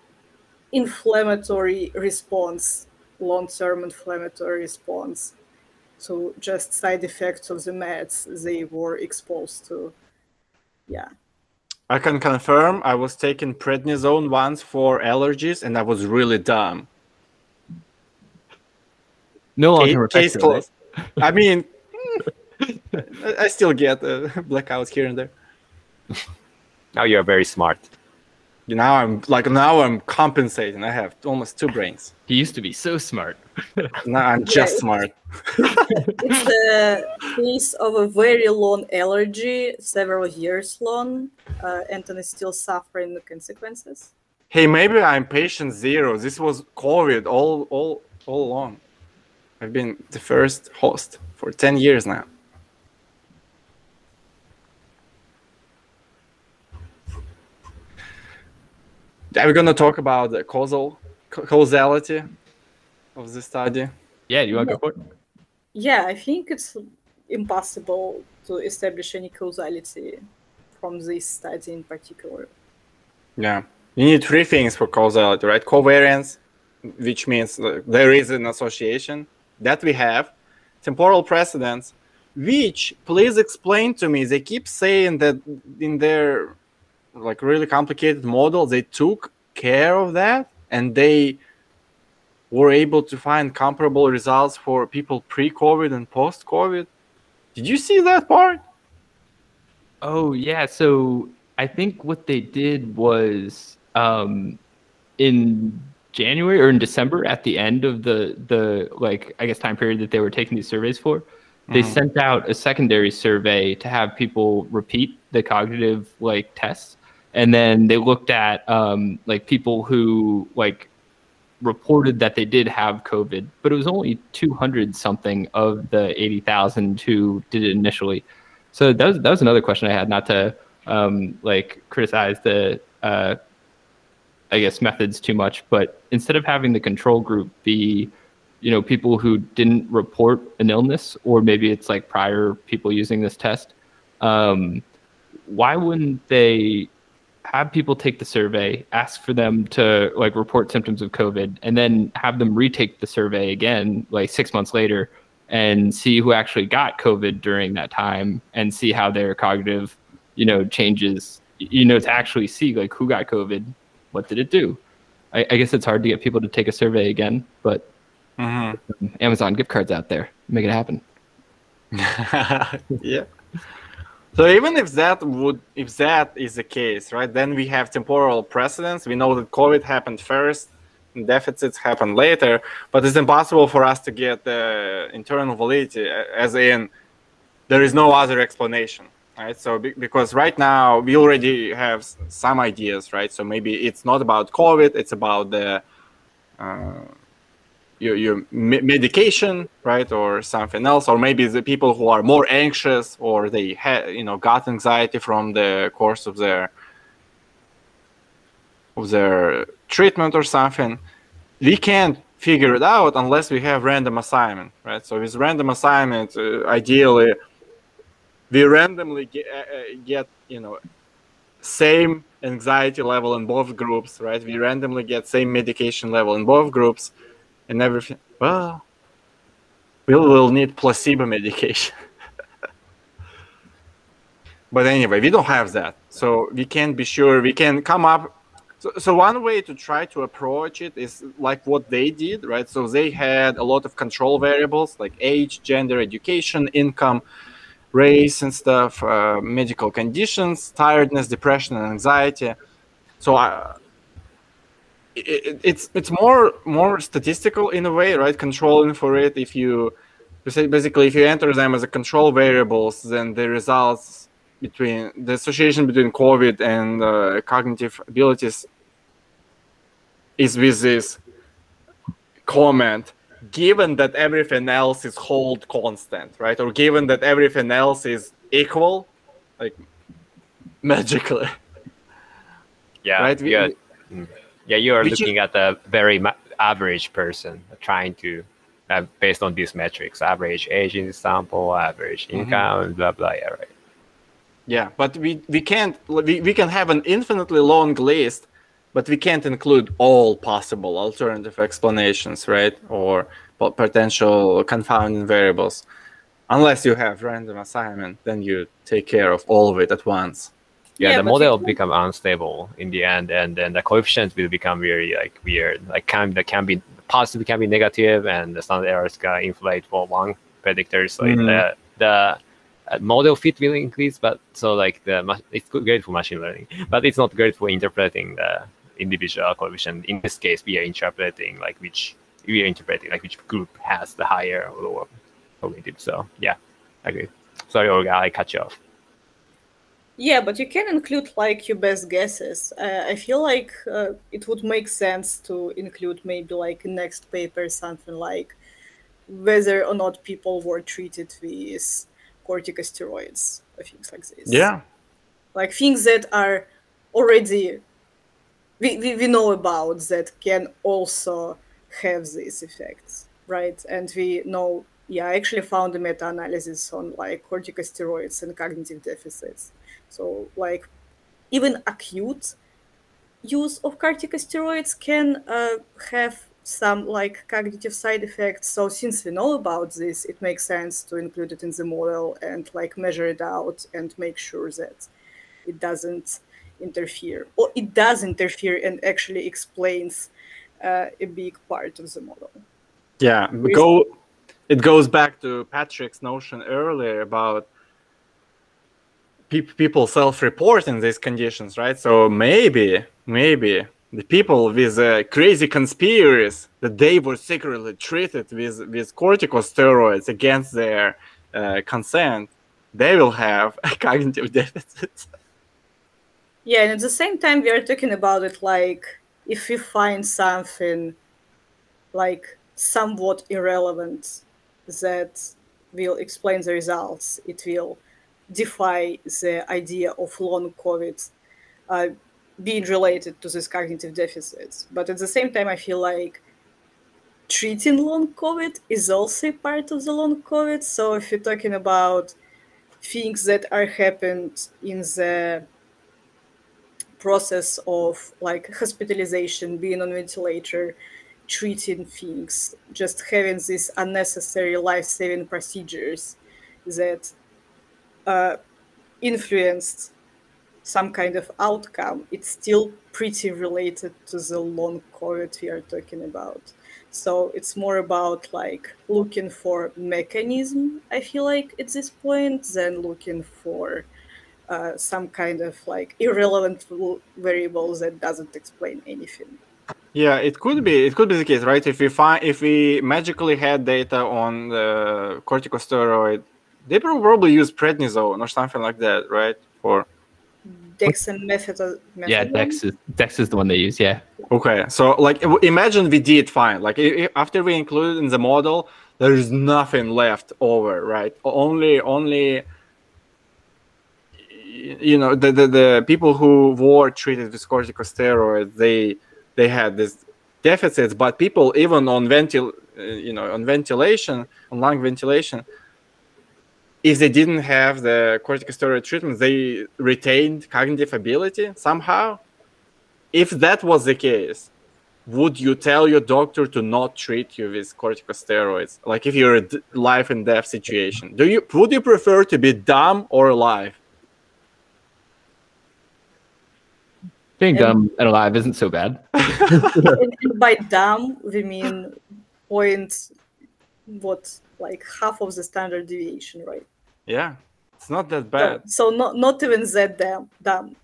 inflammatory response, long term inflammatory response to just side effects of the meds they were exposed to. Yeah. I can confirm I was taking prednisone once for allergies and I was really dumb. No long-term Case closed. I mean, I still get uh, blackouts here and there. Now you're very smart. Now I'm like now I'm compensating. I have almost two brains. He used to be so smart. now I'm just yeah, smart. it's a case of a very long allergy, several years long. Uh, Anton is still suffering the consequences. Hey, maybe I'm patient zero. This was COVID all all all along. I've been the first host for ten years now. Are we going to talk about the causal causality of the study? Yeah, you want to go for it? Yeah, I think it's impossible to establish any causality from this study in particular. Yeah, you need three things for causality, right? Covariance, which means there is an association that we have, temporal precedence, which please explain to me. They keep saying that in their like really complicated model, they took care of that and they were able to find comparable results for people pre-COVID and post-COVID. Did you see that part? Oh yeah. So I think what they did was um, in January or in December at the end of the the like I guess time period that they were taking these surveys for, they mm-hmm. sent out a secondary survey to have people repeat the cognitive like tests and then they looked at um, like people who like reported that they did have COVID, but it was only 200 something of the 80,000 who did it initially. So that was that was another question I had, not to um, like criticize the uh, I guess methods too much, but instead of having the control group be you know people who didn't report an illness or maybe it's like prior people using this test um, why wouldn't they have people take the survey, ask for them to like report symptoms of COVID, and then have them retake the survey again like six months later and see who actually got COVID during that time and see how their cognitive, you know, changes, you know, to actually see like who got COVID, what did it do? I, I guess it's hard to get people to take a survey again, but mm-hmm. Amazon gift cards out there, make it happen. yeah. So even if that would, if that is the case, right, then we have temporal precedence. We know that COVID happened first, and deficits happen later, but it's impossible for us to get the internal validity, as in there is no other explanation, right? So be, because right now we already have some ideas, right? So maybe it's not about COVID, it's about the uh, your, your medication right or something else or maybe the people who are more anxious or they had you know got anxiety from the course of their of their treatment or something we can't figure it out unless we have random assignment, right? So with random assignment, uh, ideally, we randomly get, uh, uh, get, you know, same anxiety level in both groups, right? We randomly get same medication level in both groups, and everything. Well, we will need placebo medication. but anyway, we don't have that, so we can't be sure. We can come up so, so one way to try to approach it is like what they did, right? So they had a lot of control variables like age, gender, education, income, race, and stuff, uh, medical conditions, tiredness, depression, and anxiety. So uh, it, it's it's more more statistical in a way, right? Controlling for it. If you basically if you enter them as a control variables, then the results between the association between COVID and uh, cognitive abilities is with this comment given that everything else is hold constant right or given that everything else is equal like magically yeah right we, yeah, mm. Yeah you are looking at a very average person trying to uh, based on these metrics average age in the sample average mm-hmm. income mm-hmm. blah blah yeah right yeah, but we, we can't we, we can have an infinitely long list, but we can't include all possible alternative explanations, right? Or potential confounding variables. Unless you have random assignment, then you take care of all of it at once. Yeah, yeah the model will become unstable in the end, and then the coefficients will become very like weird. Like can that can be positive, can be negative, and the standard errors can inflate for one predictor. So mm-hmm. the the uh, model fit will increase, but so like the it's great for machine learning, but it's not great for interpreting the individual coefficient. In this case, we are interpreting like which we are interpreting like which group has the higher or lower cognitive. So yeah, I agree. Sorry, Olga, I cut you off. Yeah, but you can include like your best guesses. Uh, I feel like uh, it would make sense to include maybe like next paper something like whether or not people were treated with corticosteroids or things like this. Yeah. Like things that are already we, we, we know about that can also have these effects, right? And we know, yeah, I actually found a meta-analysis on like corticosteroids and cognitive deficits. So like even acute use of corticosteroids can uh, have some like cognitive side effects. So since we know about this, it makes sense to include it in the model and like measure it out and make sure that it doesn't interfere or it does interfere and actually explains uh, a big part of the model. Yeah, go. It goes back to Patrick's notion earlier about pe- people self-reporting these conditions, right? So maybe, maybe the people with uh, crazy conspiracies that they were secretly treated with with corticosteroids against their uh, consent, they will have a cognitive deficit. Yeah, and at the same time, we are talking about it like if you find something like somewhat irrelevant that will explain the results, it will defy the idea of long COVID. Uh, being related to these cognitive deficits. But at the same time, I feel like treating long COVID is also part of the long COVID. So if you're talking about things that are happened in the process of like hospitalization, being on ventilator, treating things, just having these unnecessary life-saving procedures that uh, influenced some kind of outcome, it's still pretty related to the long COVID we are talking about. So it's more about like looking for mechanism, I feel like at this point, than looking for uh, some kind of like irrelevant variables that doesn't explain anything. Yeah, it could be. It could be the case, right? If we find, if we magically had data on the corticosteroid, they probably use prednisone or something like that, right? For dexamethasone. Yeah, Dex is Dex is the one they use. Yeah. Okay, so like imagine we did fine. Like after we included in the model, there is nothing left over, right? Only only you know the, the, the people who were treated with corticosteroids they they had this deficits, but people even on ventil, uh, you know, on ventilation, on lung ventilation, if they didn't have the corticosteroid treatment, they retained cognitive ability somehow. If that was the case, would you tell your doctor to not treat you with corticosteroids? Like if you're a life and death situation, do you would you prefer to be dumb or alive? Being dumb and alive isn't so bad. and, and by dumb, we mean point what like half of the standard deviation, right? Yeah, it's not that bad. So, so not not even that dumb. Dumb.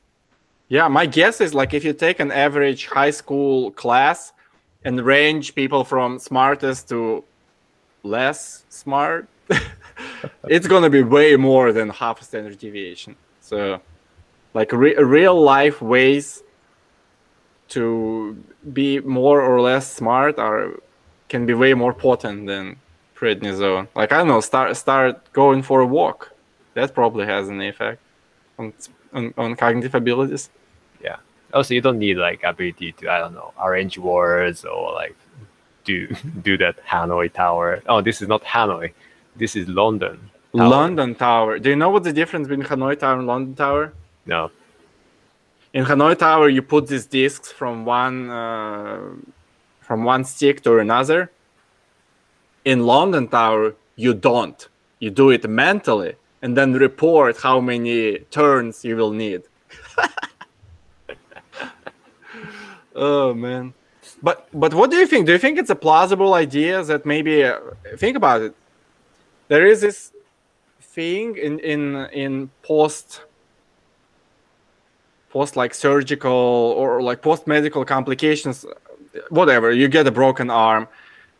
Yeah, my guess is like if you take an average high school class and range people from smartest to less smart, it's gonna be way more than half a standard deviation. So, like re- real life ways to be more or less smart are can be way more potent than prednisone. Like I don't know, start start going for a walk. That probably has an effect on on, on cognitive abilities. Yeah. Also, you don't need like ability to I don't know arrange words or like do do that Hanoi Tower. Oh, this is not Hanoi. This is London. Tower. London Tower. Do you know what the difference between Hanoi Tower and London Tower? No. In Hanoi Tower, you put these discs from one uh, from one stick to another. In London Tower, you don't. You do it mentally and then report how many turns you will need. oh man. But but what do you think? Do you think it's a plausible idea that maybe uh, think about it? There is this thing in in in post post like surgical or like post medical complications whatever you get a broken arm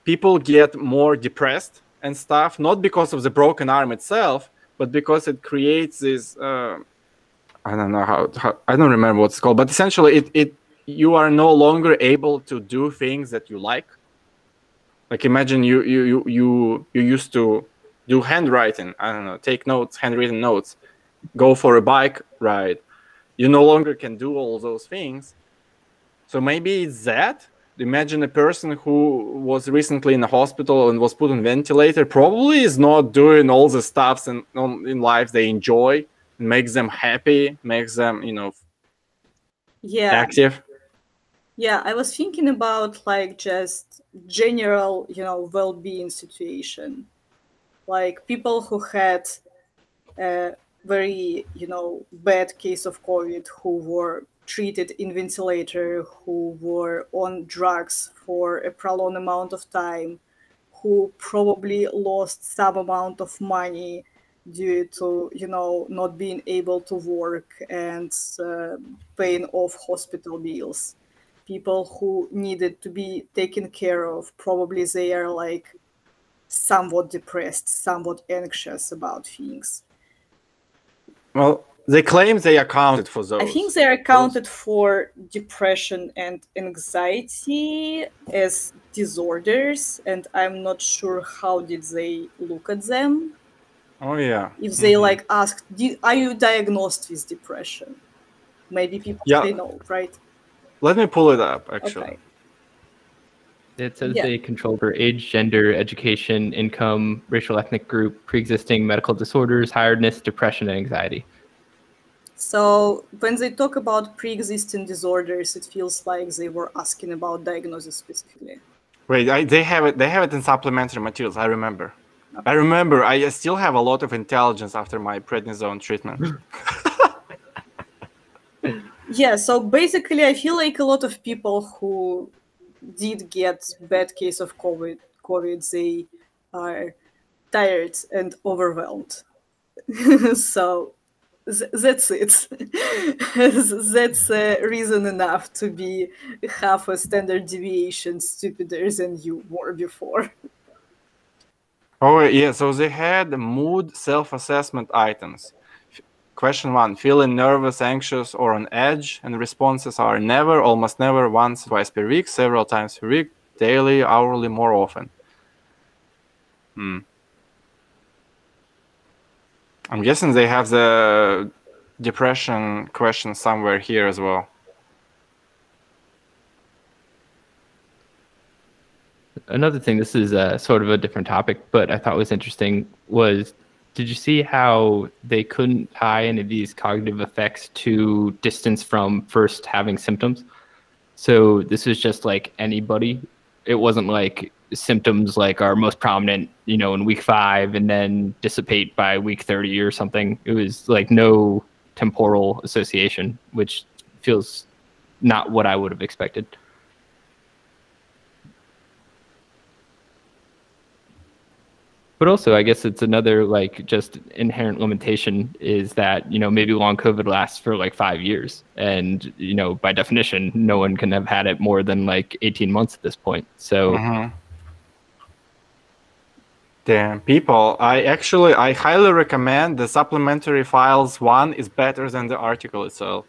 people get more depressed and stuff not because of the broken arm itself but because it creates this uh, i don't know how, how, i don't remember what it's called but essentially it, it you are no longer able to do things that you like like imagine you you you you, you used to do handwriting i don't know take notes handwritten notes go for a bike ride you no longer can do all those things. So maybe it's that. Imagine a person who was recently in the hospital and was put on ventilator probably is not doing all the stuffs in, um, in life they enjoy, makes them happy, makes them, you know, yeah. active. Yeah, I was thinking about like just general, you know, well-being situation. Like people who had a very you know bad case of covid who were treated in ventilator who were on drugs for a prolonged amount of time who probably lost some amount of money due to you know not being able to work and uh, paying off hospital bills. People who needed to be taken care of probably they are like somewhat depressed somewhat anxious about things. Well, they claim they accounted for those. I think they accounted those. for depression and anxiety as disorders, and I'm not sure how did they look at them. Oh yeah. If they mm-hmm. like asked, "Are you diagnosed with depression?" Maybe people yeah. say no, right? Let me pull it up. Actually. Okay. It says yeah. they control for age, gender, education, income, racial ethnic group, pre-existing medical disorders, tiredness, depression, and anxiety. So when they talk about pre-existing disorders, it feels like they were asking about diagnosis specifically. Wait, I, they have it. They have it in supplementary materials. I remember. Okay. I remember. I still have a lot of intelligence after my prednisone treatment. yeah. So basically, I feel like a lot of people who did get bad case of COVID, COVID, they are tired and overwhelmed. so that's it. that's uh, reason enough to be half a standard deviation stupider than you were before. Oh yeah, so they had mood self-assessment items. Question one Feeling nervous, anxious, or on edge? And responses are never, almost never, once, twice per week, several times per week, daily, hourly, more often. Hmm. I'm guessing they have the depression question somewhere here as well. another thing, this is a sort of a different topic, but I thought was interesting was did you see how they couldn't tie any of these cognitive effects to distance from first having symptoms? So this is just like anybody. It wasn't like symptoms like are most prominent, you know, in week five and then dissipate by week 30 or something. It was like no temporal association, which feels not what I would have expected. but also i guess it's another like just inherent limitation is that you know maybe long covid lasts for like five years and you know by definition no one can have had it more than like 18 months at this point so Mhm. Damn, people! I actually I highly recommend the supplementary files one is better than the article itself.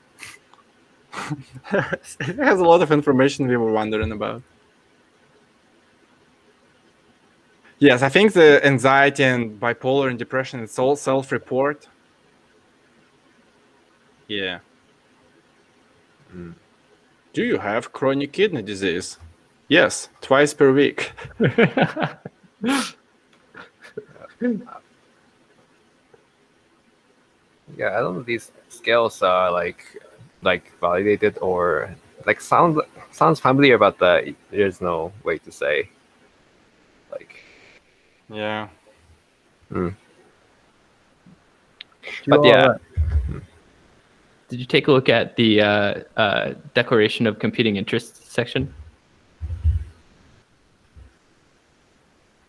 it has a lot of information we were wondering about. Yes, I think the anxiety and bipolar and depression it's all self-report. Yeah. Mm. Do you have chronic kidney disease? Yes, twice per week. Yeah, I don't know if these scales are like like validated or like sounds sounds familiar, but uh, there's no way to say. Like, Yeah. mm. But yeah. uh, did you take a look at the uh, uh, declaration of competing interests section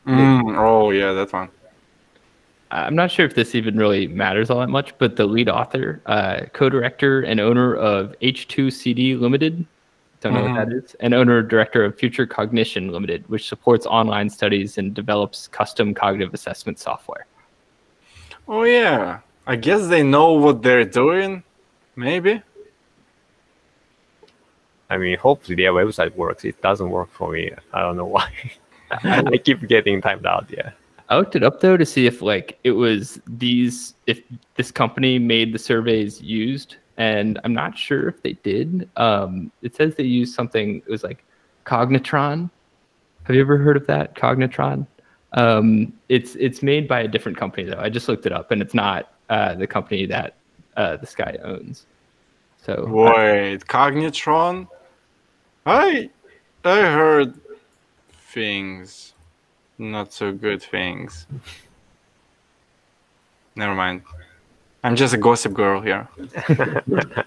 Mm, oh yeah, that one. I'm not sure if this even really matters all that much, but the lead author, uh, co-director, and owner of H2CD Limited, don't know what that is, and owner director of Future Cognition Limited, which supports online studies and develops custom cognitive assessment software. Oh yeah. I guess they know what they're doing. Maybe. I mean, hopefully their website works. It doesn't work for me. I don't know why. I keep getting timed out. Yeah. I looked it up though to see if like it was these if this company made the surveys used, and I'm not sure if they did. Um, it says they used something. It was like Cognitron. Have you ever heard of that Cognitron? Um, it's it's made by a different company though. I just looked it up, and it's not uh, the company that uh, this guy owns. So Wait, Cognitron? I I heard things. Not so good things. Never mind. I'm just a gossip girl here.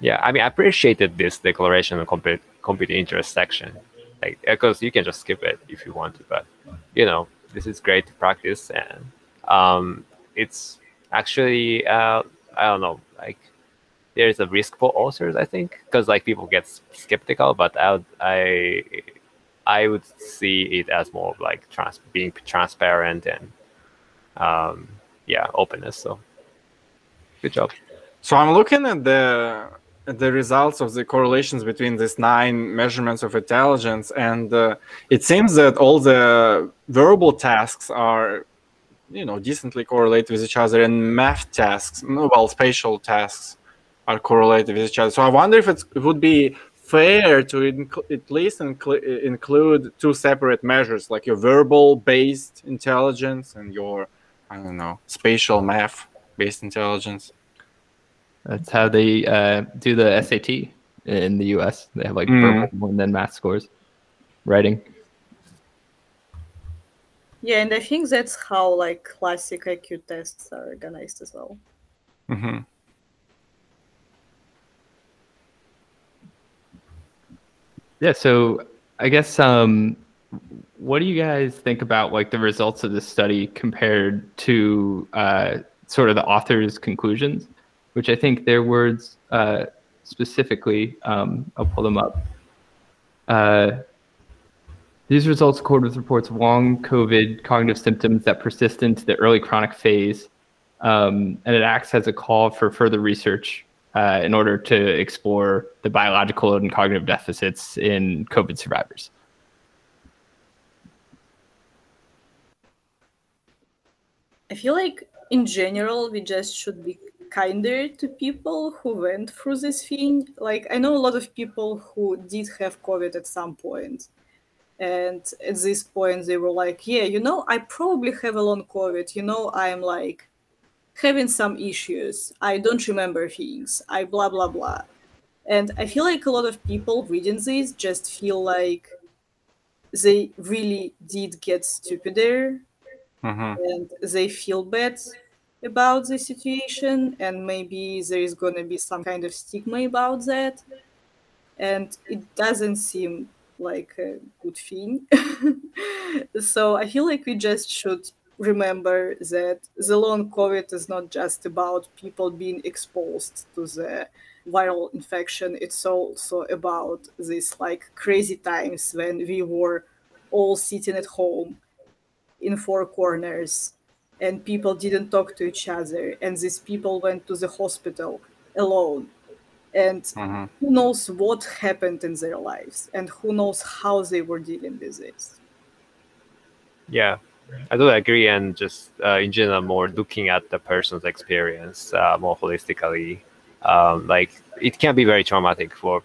Yeah, I mean, I appreciated this declaration of compete, compete interest section, like because you can just skip it if you want to, but you know, this is great to practice, and um, it's actually uh, I don't know, like there's a risk for authors, I think, because like people get skeptical, but I would, I I would see it as more of like trans being transparent and um, yeah, openness. So good job. So I'm looking at the the results of the correlations between these nine measurements of intelligence, and uh, it seems that all the verbal tasks are, you know, decently correlated with each other, and math tasks, well, spatial tasks, are correlated with each other. So I wonder if it's, it would be fair to inc- at least incl- include two separate measures, like your verbal-based intelligence and your, I don't know, spatial math-based intelligence. that's how they uh, do the SAT in the U.S. They have like Mm. verbal and then math scores, writing. Yeah, and I think that's how like classic IQ tests are organized as well. hmm Yeah, so I guess um what do you guys think about like the results of this study compared to uh, sort of the author's conclusions, which I think their words uh, specifically, um, I'll pull them up. Uh, these results accord with reports of long COVID cognitive symptoms that persist into the early chronic phase, um, and it acts as a call for further research uh, in order to explore the biological and cognitive deficits in COVID survivors. I feel like in general we just should be kinder to people who went through this thing. Like I know a lot of people who did have COVID at some point, and at this point they were like, "Yeah, you know, I probably have a long COVID. You know, I'm like having some issues. I don't remember things. I blah blah blah." And I feel like a lot of people reading this just feel like they really did get stupider Mhm. and they feel bad about the situation and maybe there is going to be some kind of stigma about that and it doesn't seem like a good thing so i feel like we just should remember that the long covid is not just about people being exposed to the viral infection. It's also about these like crazy times when we were all sitting at home in four corners and people didn't talk to each other and these people went to the hospital alone. And Mhm. who knows what happened in their lives and who knows how they were dealing with this. Yeah, I do agree, and just uh, in general, more looking at the person's experience uh, more holistically. Um, like it can be very traumatic for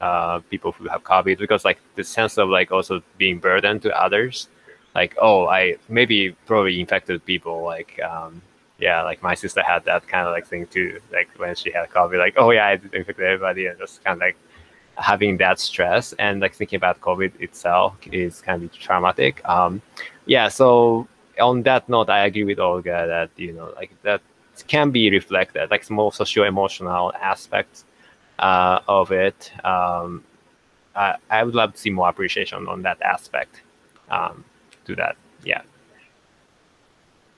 uh, people who have COVID because, like, the sense of like also being burdened to others. Like, oh, I maybe probably infected people. Like, um, yeah, like my sister had that kind of like thing too. Like when she had COVID, like, oh yeah, I infected everybody, and just kind of like having that stress and like thinking about COVID itself is kind of traumatic. Um, yeah, so on that note, I agree with Olga that you know like that can be reflected, like more socio emotional aspects uh, of it. Um, I, I would love to see more appreciation on that aspect um, to that. Yeah.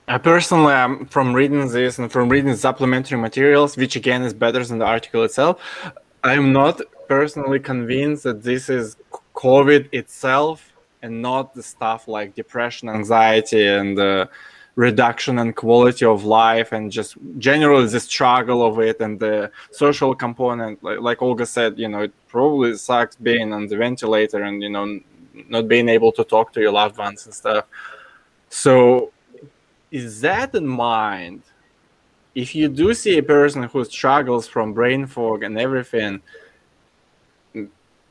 I personally am from reading this and from reading supplementary materials, which again is better than the article itself. I'm not personally convinced that this is COVID itself and not the stuff like depression, anxiety, and uh, reduction in quality of life, and just generally the struggle of it and the social component. Like, like Olga said, you know, it probably sucks being on the ventilator and you know not being able to talk to your loved ones and stuff. So is that in mind if you do see a person who struggles from brain fog and everything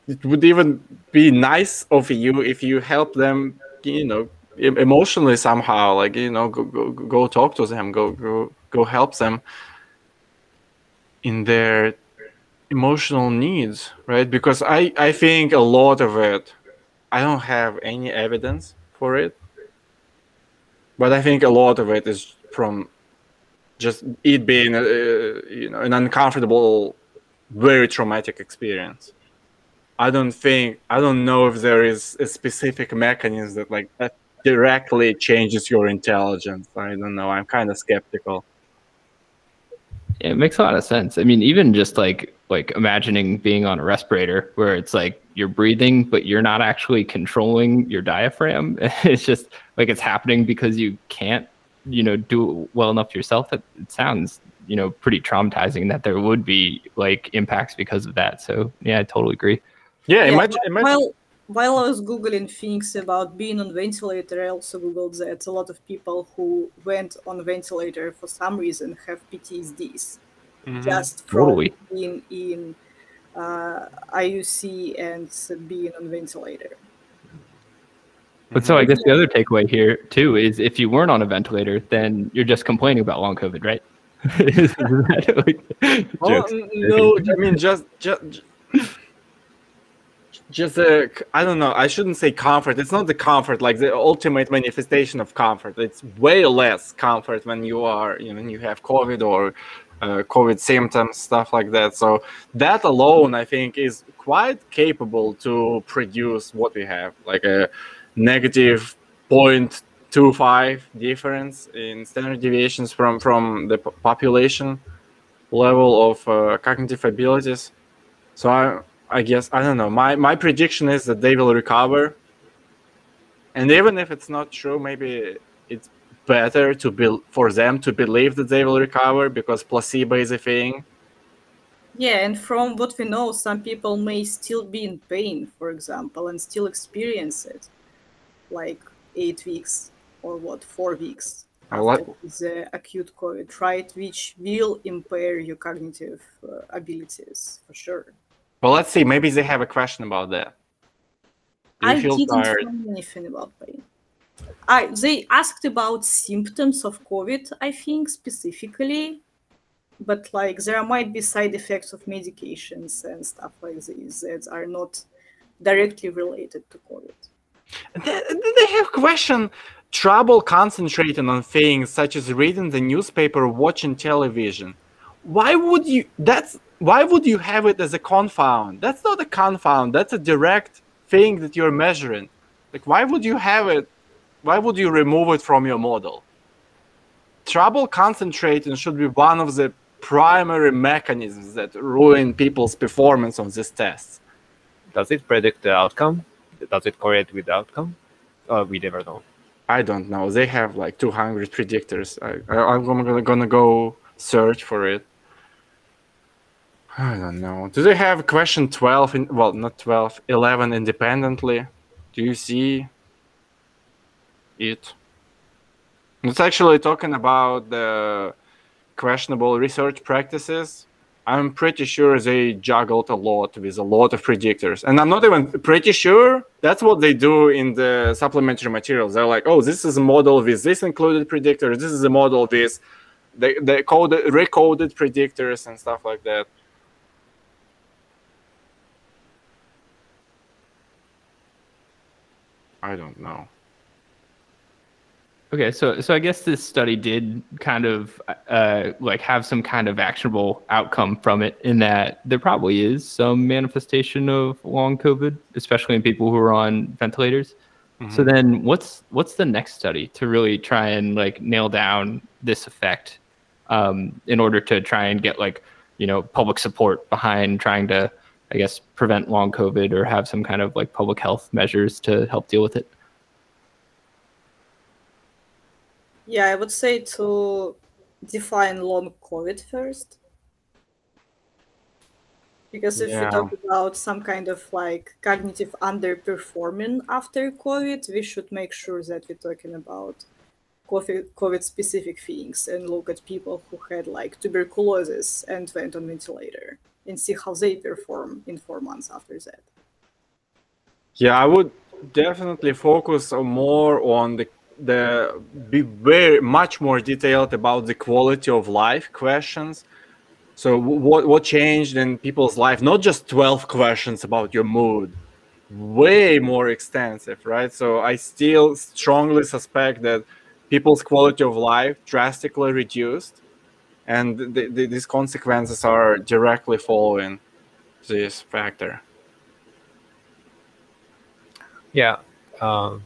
it would even be nice of you if you help them you know emotionally somehow like you know go go, go talk to them go go go help them in their emotional needs right because i i think a lot of it i don't have any evidence for it but I think a lot of it is from just it being, uh, you know, an uncomfortable, very traumatic experience. I don't think I don't know if there is a specific mechanism that like that directly changes your intelligence. I don't know. I'm kind of skeptical. It makes a lot of sense. I mean, even just like like imagining being on a respirator where it's like you're breathing, but you're not actually controlling your diaphragm. It's just like it's happening because you can't, you know, do well enough yourself. It, it sounds, you know, pretty traumatizing that there would be like impacts because of that. So yeah, I totally agree. Yeah, Yeah, imagine, imagine while while I was googling things about being on ventilator, I also googled that a lot of people who went on ventilator for some reason have PTSDs Mhm. just from Totally. being in uh, IUC and being on ventilator. But so I guess the other takeaway here too is if you weren't on a ventilator, then you're just complaining about long COVID, right? Is that like- Oh, no, I mean just just just a I don't know. I shouldn't say comfort. It's not the comfort like the ultimate manifestation of comfort. It's way less comfort when you are you know you have COVID or uh, COVID symptoms, stuff like that. So that alone, I think, is quite capable to produce what we have, like a negative 0.25 difference in standard deviations from from the population level of uh, cognitive abilities. So I, I guess I don't know. My my prediction is that they will recover. And even if it's not true, maybe it's better to be for them to believe that they will recover because placebo is a thing. Yeah, and from what we know, some people may still be in pain, for example, and still experience it, like eight weeks or what, four weeks. Uh, after the acute COVID, right? Which will impair your cognitive uh, abilities for sure. Well, let's see. Maybe they have a question about that. Do I feel didn't tired? find anything about pain. I they asked about symptoms of COVID, I think specifically, but like there might be side effects of medications and stuff like this that are not directly related to COVID. They, they have question trouble concentrating on things such as reading the newspaper, watching television. Why would you? That's why would you have it as a confound? That's not a confound. That's a direct thing that you're measuring. Like, why would you have it? Why would you remove it from your model? Trouble concentrating should be one of the primary mechanisms that ruin people's performance on these tests. Does it predict the outcome? Does it correlate with the outcome? Oh, we never know. I don't know. They have like 200 predictors. I, I, I'm gonna, gonna go search for it. I don't know. Do they have question 12? In, well, not 12, 11 independently? Do you see it? It's actually talking about the questionable research practices. I'm pretty sure they juggled a lot with a lot of predictors. And I'm not even pretty sure that's what they do in the supplementary materials. They're like, oh, this is a model with this included predictor. This is a model with they, they coded, recoded predictors and stuff like that. I don't know. Okay, so so I guess this study did kind of uh, like have some kind of actionable outcome from it, in that there probably is some manifestation of long COVID, especially in people who are on ventilators. So then, what's what's the next study to really try and like nail down this effect, um, in order to try and get like you know public support behind trying to, I guess, prevent long COVID or have some kind of like public health measures to help deal with it. Yeah, I would say to define long COVID first. Because if Yeah. we talk about some kind of like cognitive underperforming after COVID, we should make sure that we're talking about COVID specific things and look at people who had like tuberculosis and went on ventilator and see how they perform in four months after that. Yeah, I would definitely focus more on the the be very much more detailed about the quality of life questions. So what what changed in people's life? Not just twelve questions about your mood, way more extensive, right? So I still strongly suspect that people's quality of life drastically reduced, and th- th- these consequences are directly following this factor. Yeah. Um,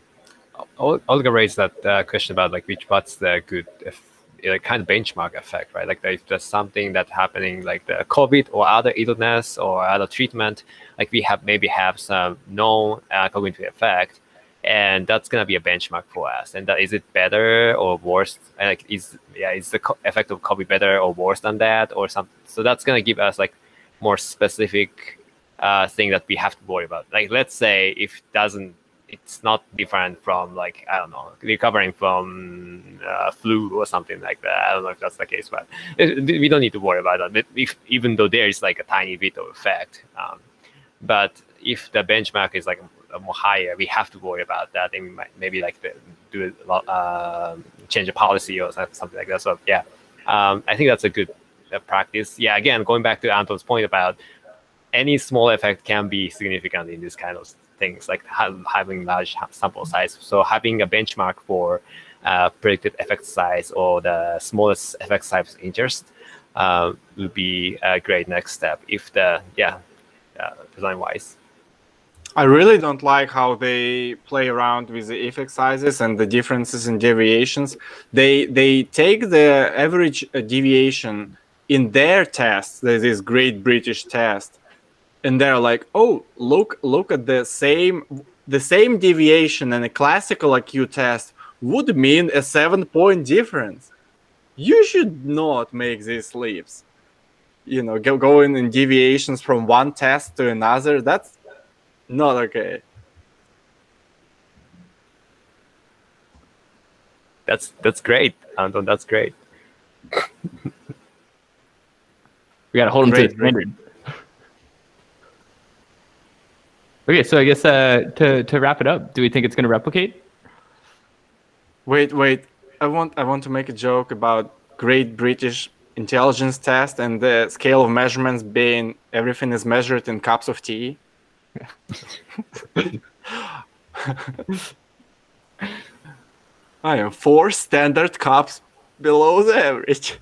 Olga raised that uh, question about like which what's the good if, like kind of benchmark effect, right? Like if there's something that happening like the COVID or other illness or other treatment, like we have maybe have some known uh, cognitive effect, and that's gonna be a benchmark for us. And that is it better or worse? Like is yeah is the co- effect of COVID better or worse than that or something? So that's gonna give us like more specific uh, thing that we have to worry about. Like let's say if it doesn't it's not different from like I don't know recovering from uh, flu or something like that. I don't know if that's the case, but we don't need to worry about that. If, even though there is like a tiny bit of effect, um, but if the benchmark is like more higher, we have to worry about that, and we might maybe like do a lot, uh, change a policy or something like that. So yeah, um, I think that's a good uh, practice. Yeah, again, going back to Anton's point about any small effect can be significant in this kind of things like ha- having large sample size. So having a benchmark for uh, predicted effect size or the smallest effect size interest uh, would be a great next step if the yeah uh, design wise. I really don't like how they play around with the effect sizes and the differences in deviations. They they take the average uh, deviation in their test, this Great British test, and they're like, "Oh, look look at the same the same deviation in a classical IQ test would mean a seven point difference." You should not make these leaps. You know, go, going in deviations from one test to another. That's not okay. that's that's great, Anton. That's great. We got to hold them to Great, the great. standard. Okay, so I guess uh, to to wrap it up, do we think it's going to replicate? Wait, wait. I want I want to make a joke about Great British Intelligence Test and the scale of measurements being everything is measured in cups of tea. I am four standard cups below the average.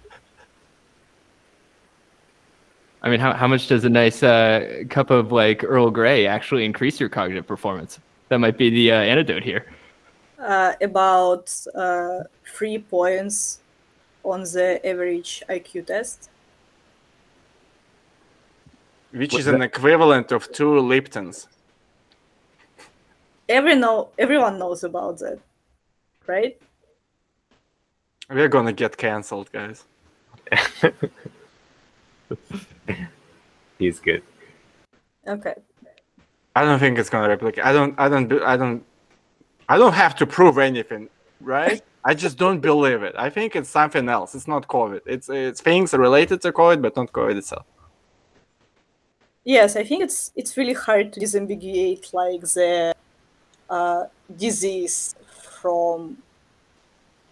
I mean, how, how much does a nice uh, cup of like Earl Grey actually increase your cognitive performance? That might be the uh, antidote here. Uh, about uh, three points on the average IQ test. Which is an equivalent of two Liptons. Every know everyone knows about that, right? We're gonna get cancelled, guys. He's good. Okay. I don't think it's gonna replicate. I don't. I don't. I don't. I don't have to prove anything, right? I just don't believe it. I think it's something else. It's not COVID. It's it's things related to COVID, but not COVID itself. Yes, I think it's it's really hard to disambiguate like the uh, disease from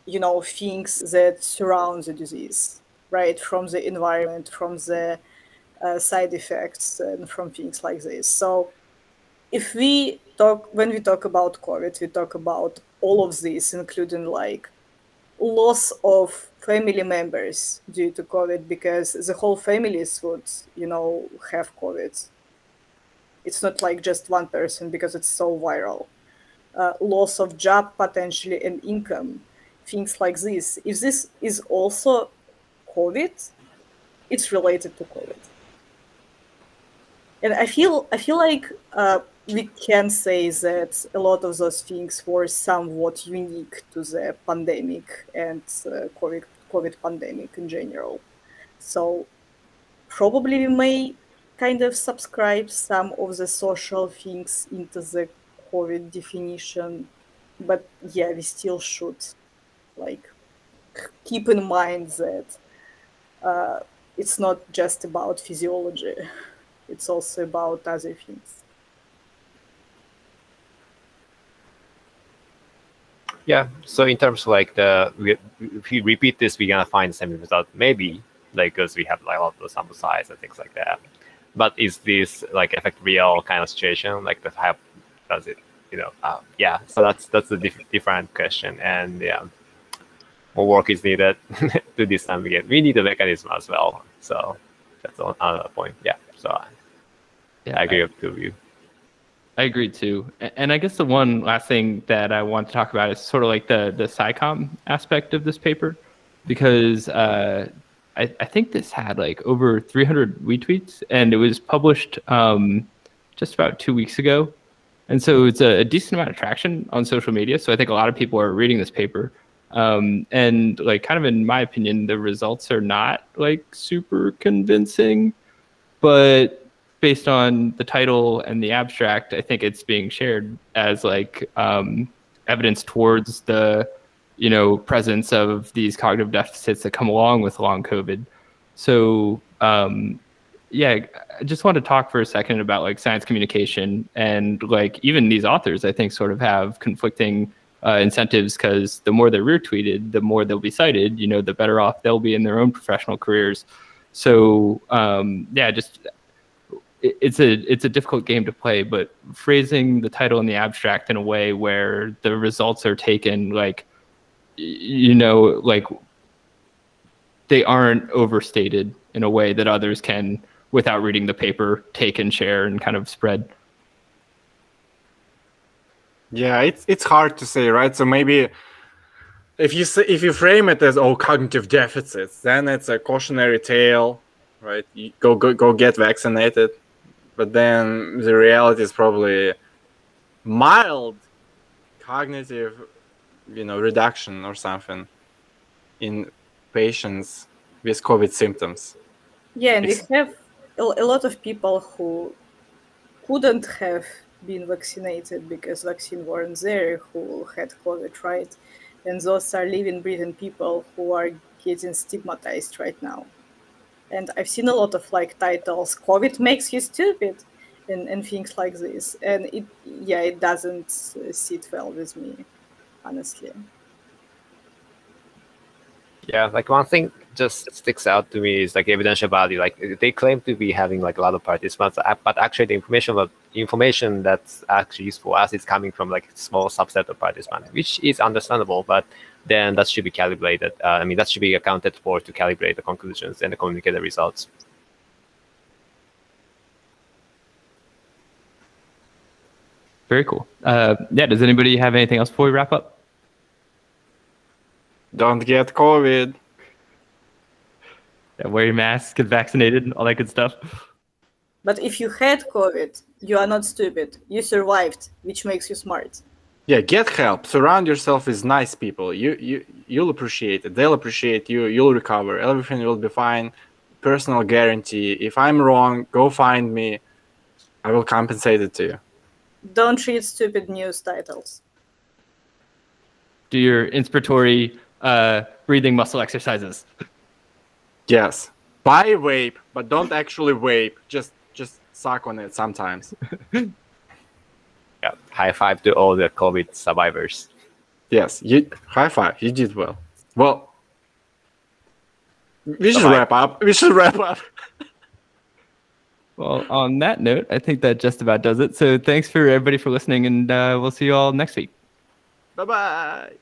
you know things that surround the disease, right? From the environment, from the uh, side effects, and from things like this. So, if we talk when we talk about COVID, we talk about all of this, including like loss of family members due to COVID because the whole families would, you know, have COVID. It's not like just one person because it's so viral. Uh, loss of job potentially and income, things like this. If this is also COVID, it's related to COVID. And I feel I feel like uh, we can say that a lot of those things were somewhat unique to the pandemic and uh, COVID, COVID pandemic in general. So probably we may kind of subscribe some of the social things into the COVID definition, but yeah, we still should like keep in mind that uh, it's not just about physiology; it's also about other things. Yeah. So in terms of like the, we, if we repeat this, we're gonna find the same result. Maybe like because we have like a lot of sample size and things like that. But is this like affect real kind of situation? Like the how does it? You know. Uh, yeah. So that's that's a diff- different question, and yeah, more work is needed to this time again We need a mechanism as well. So that's another point. Yeah. So I, Yeah, I agree with two of you. I agree too. And I guess the one last thing that I want to talk about is sort of like the the SciComm aspect of this paper, because uh, I, I think this had like over 300 retweets, and it was published um, just about two weeks ago, and so it's a, a decent amount of traction on social media. So I think a lot of people are reading this paper, um, and like kind of in my opinion, the results are not like super convincing, but based on the title and the abstract, I think it's being shared as like um, evidence towards the you know presence of these cognitive deficits that come along with long COVID. So um, yeah, I just want to talk for a second about like science communication and like even these authors. I think sort of have conflicting uh, incentives because the more they're retweeted, the more they'll be cited. You know, the better off they'll be in their own professional careers. So um, yeah, just it's a it's a difficult game to play, but phrasing the title and the abstract in a way where the results are taken like you know like they aren't overstated in a way that others can without reading the paper take and share and kind of spread Yeah, it's it's hard to say, right? So maybe if you say, if you frame it as oh cognitive deficits, then it's a cautionary tale, right? You go go go get vaccinated, but then the reality is probably mild cognitive, you know, reduction or something in patients with COVID symptoms. Yeah, and we have a, a lot of people who couldn't have been vaccinated because vaccine weren't there, who had COVID, right? and those are living, breathing people who are getting stigmatized right now. And I've seen a lot of like titles, COVID makes you stupid, and, and things like this. And it, yeah, it doesn't sit well with me, honestly. Yeah, like one thing just sticks out to me is like evidential value. Like they claim to be having like a lot of participants, uh, but actually the information of information that's actually useful us is coming from like a small subset of participants, which is understandable. But then that should be calibrated. Uh, I mean, that should be accounted for to calibrate the conclusions and communicate the results. Very cool. Uh, yeah. Does anybody have anything else before we wrap up? Don't get COVID. Yeah, wear your mask, get vaccinated, all that good stuff. But if you had COVID, you are not stupid. You survived, which makes you smart. Yeah, get help. Surround yourself with nice people. You you you'll appreciate it. They'll appreciate you. You'll recover. Everything will be fine. Personal guarantee. If I'm wrong, go find me. I will compensate it to you. Don't read stupid news titles. Do your inspiratory uh, breathing muscle exercises. Yes. Buy vape, but don't actually vape. Just just suck on it sometimes. Yeah, high five to all the COVID survivors. Yes, you high five. You did well. Well, we should Bye-bye. wrap up. We should wrap up. Well, on that note, I think that just about does it. So thanks for everybody for listening, and uh, we'll see you all next week. Bye bye.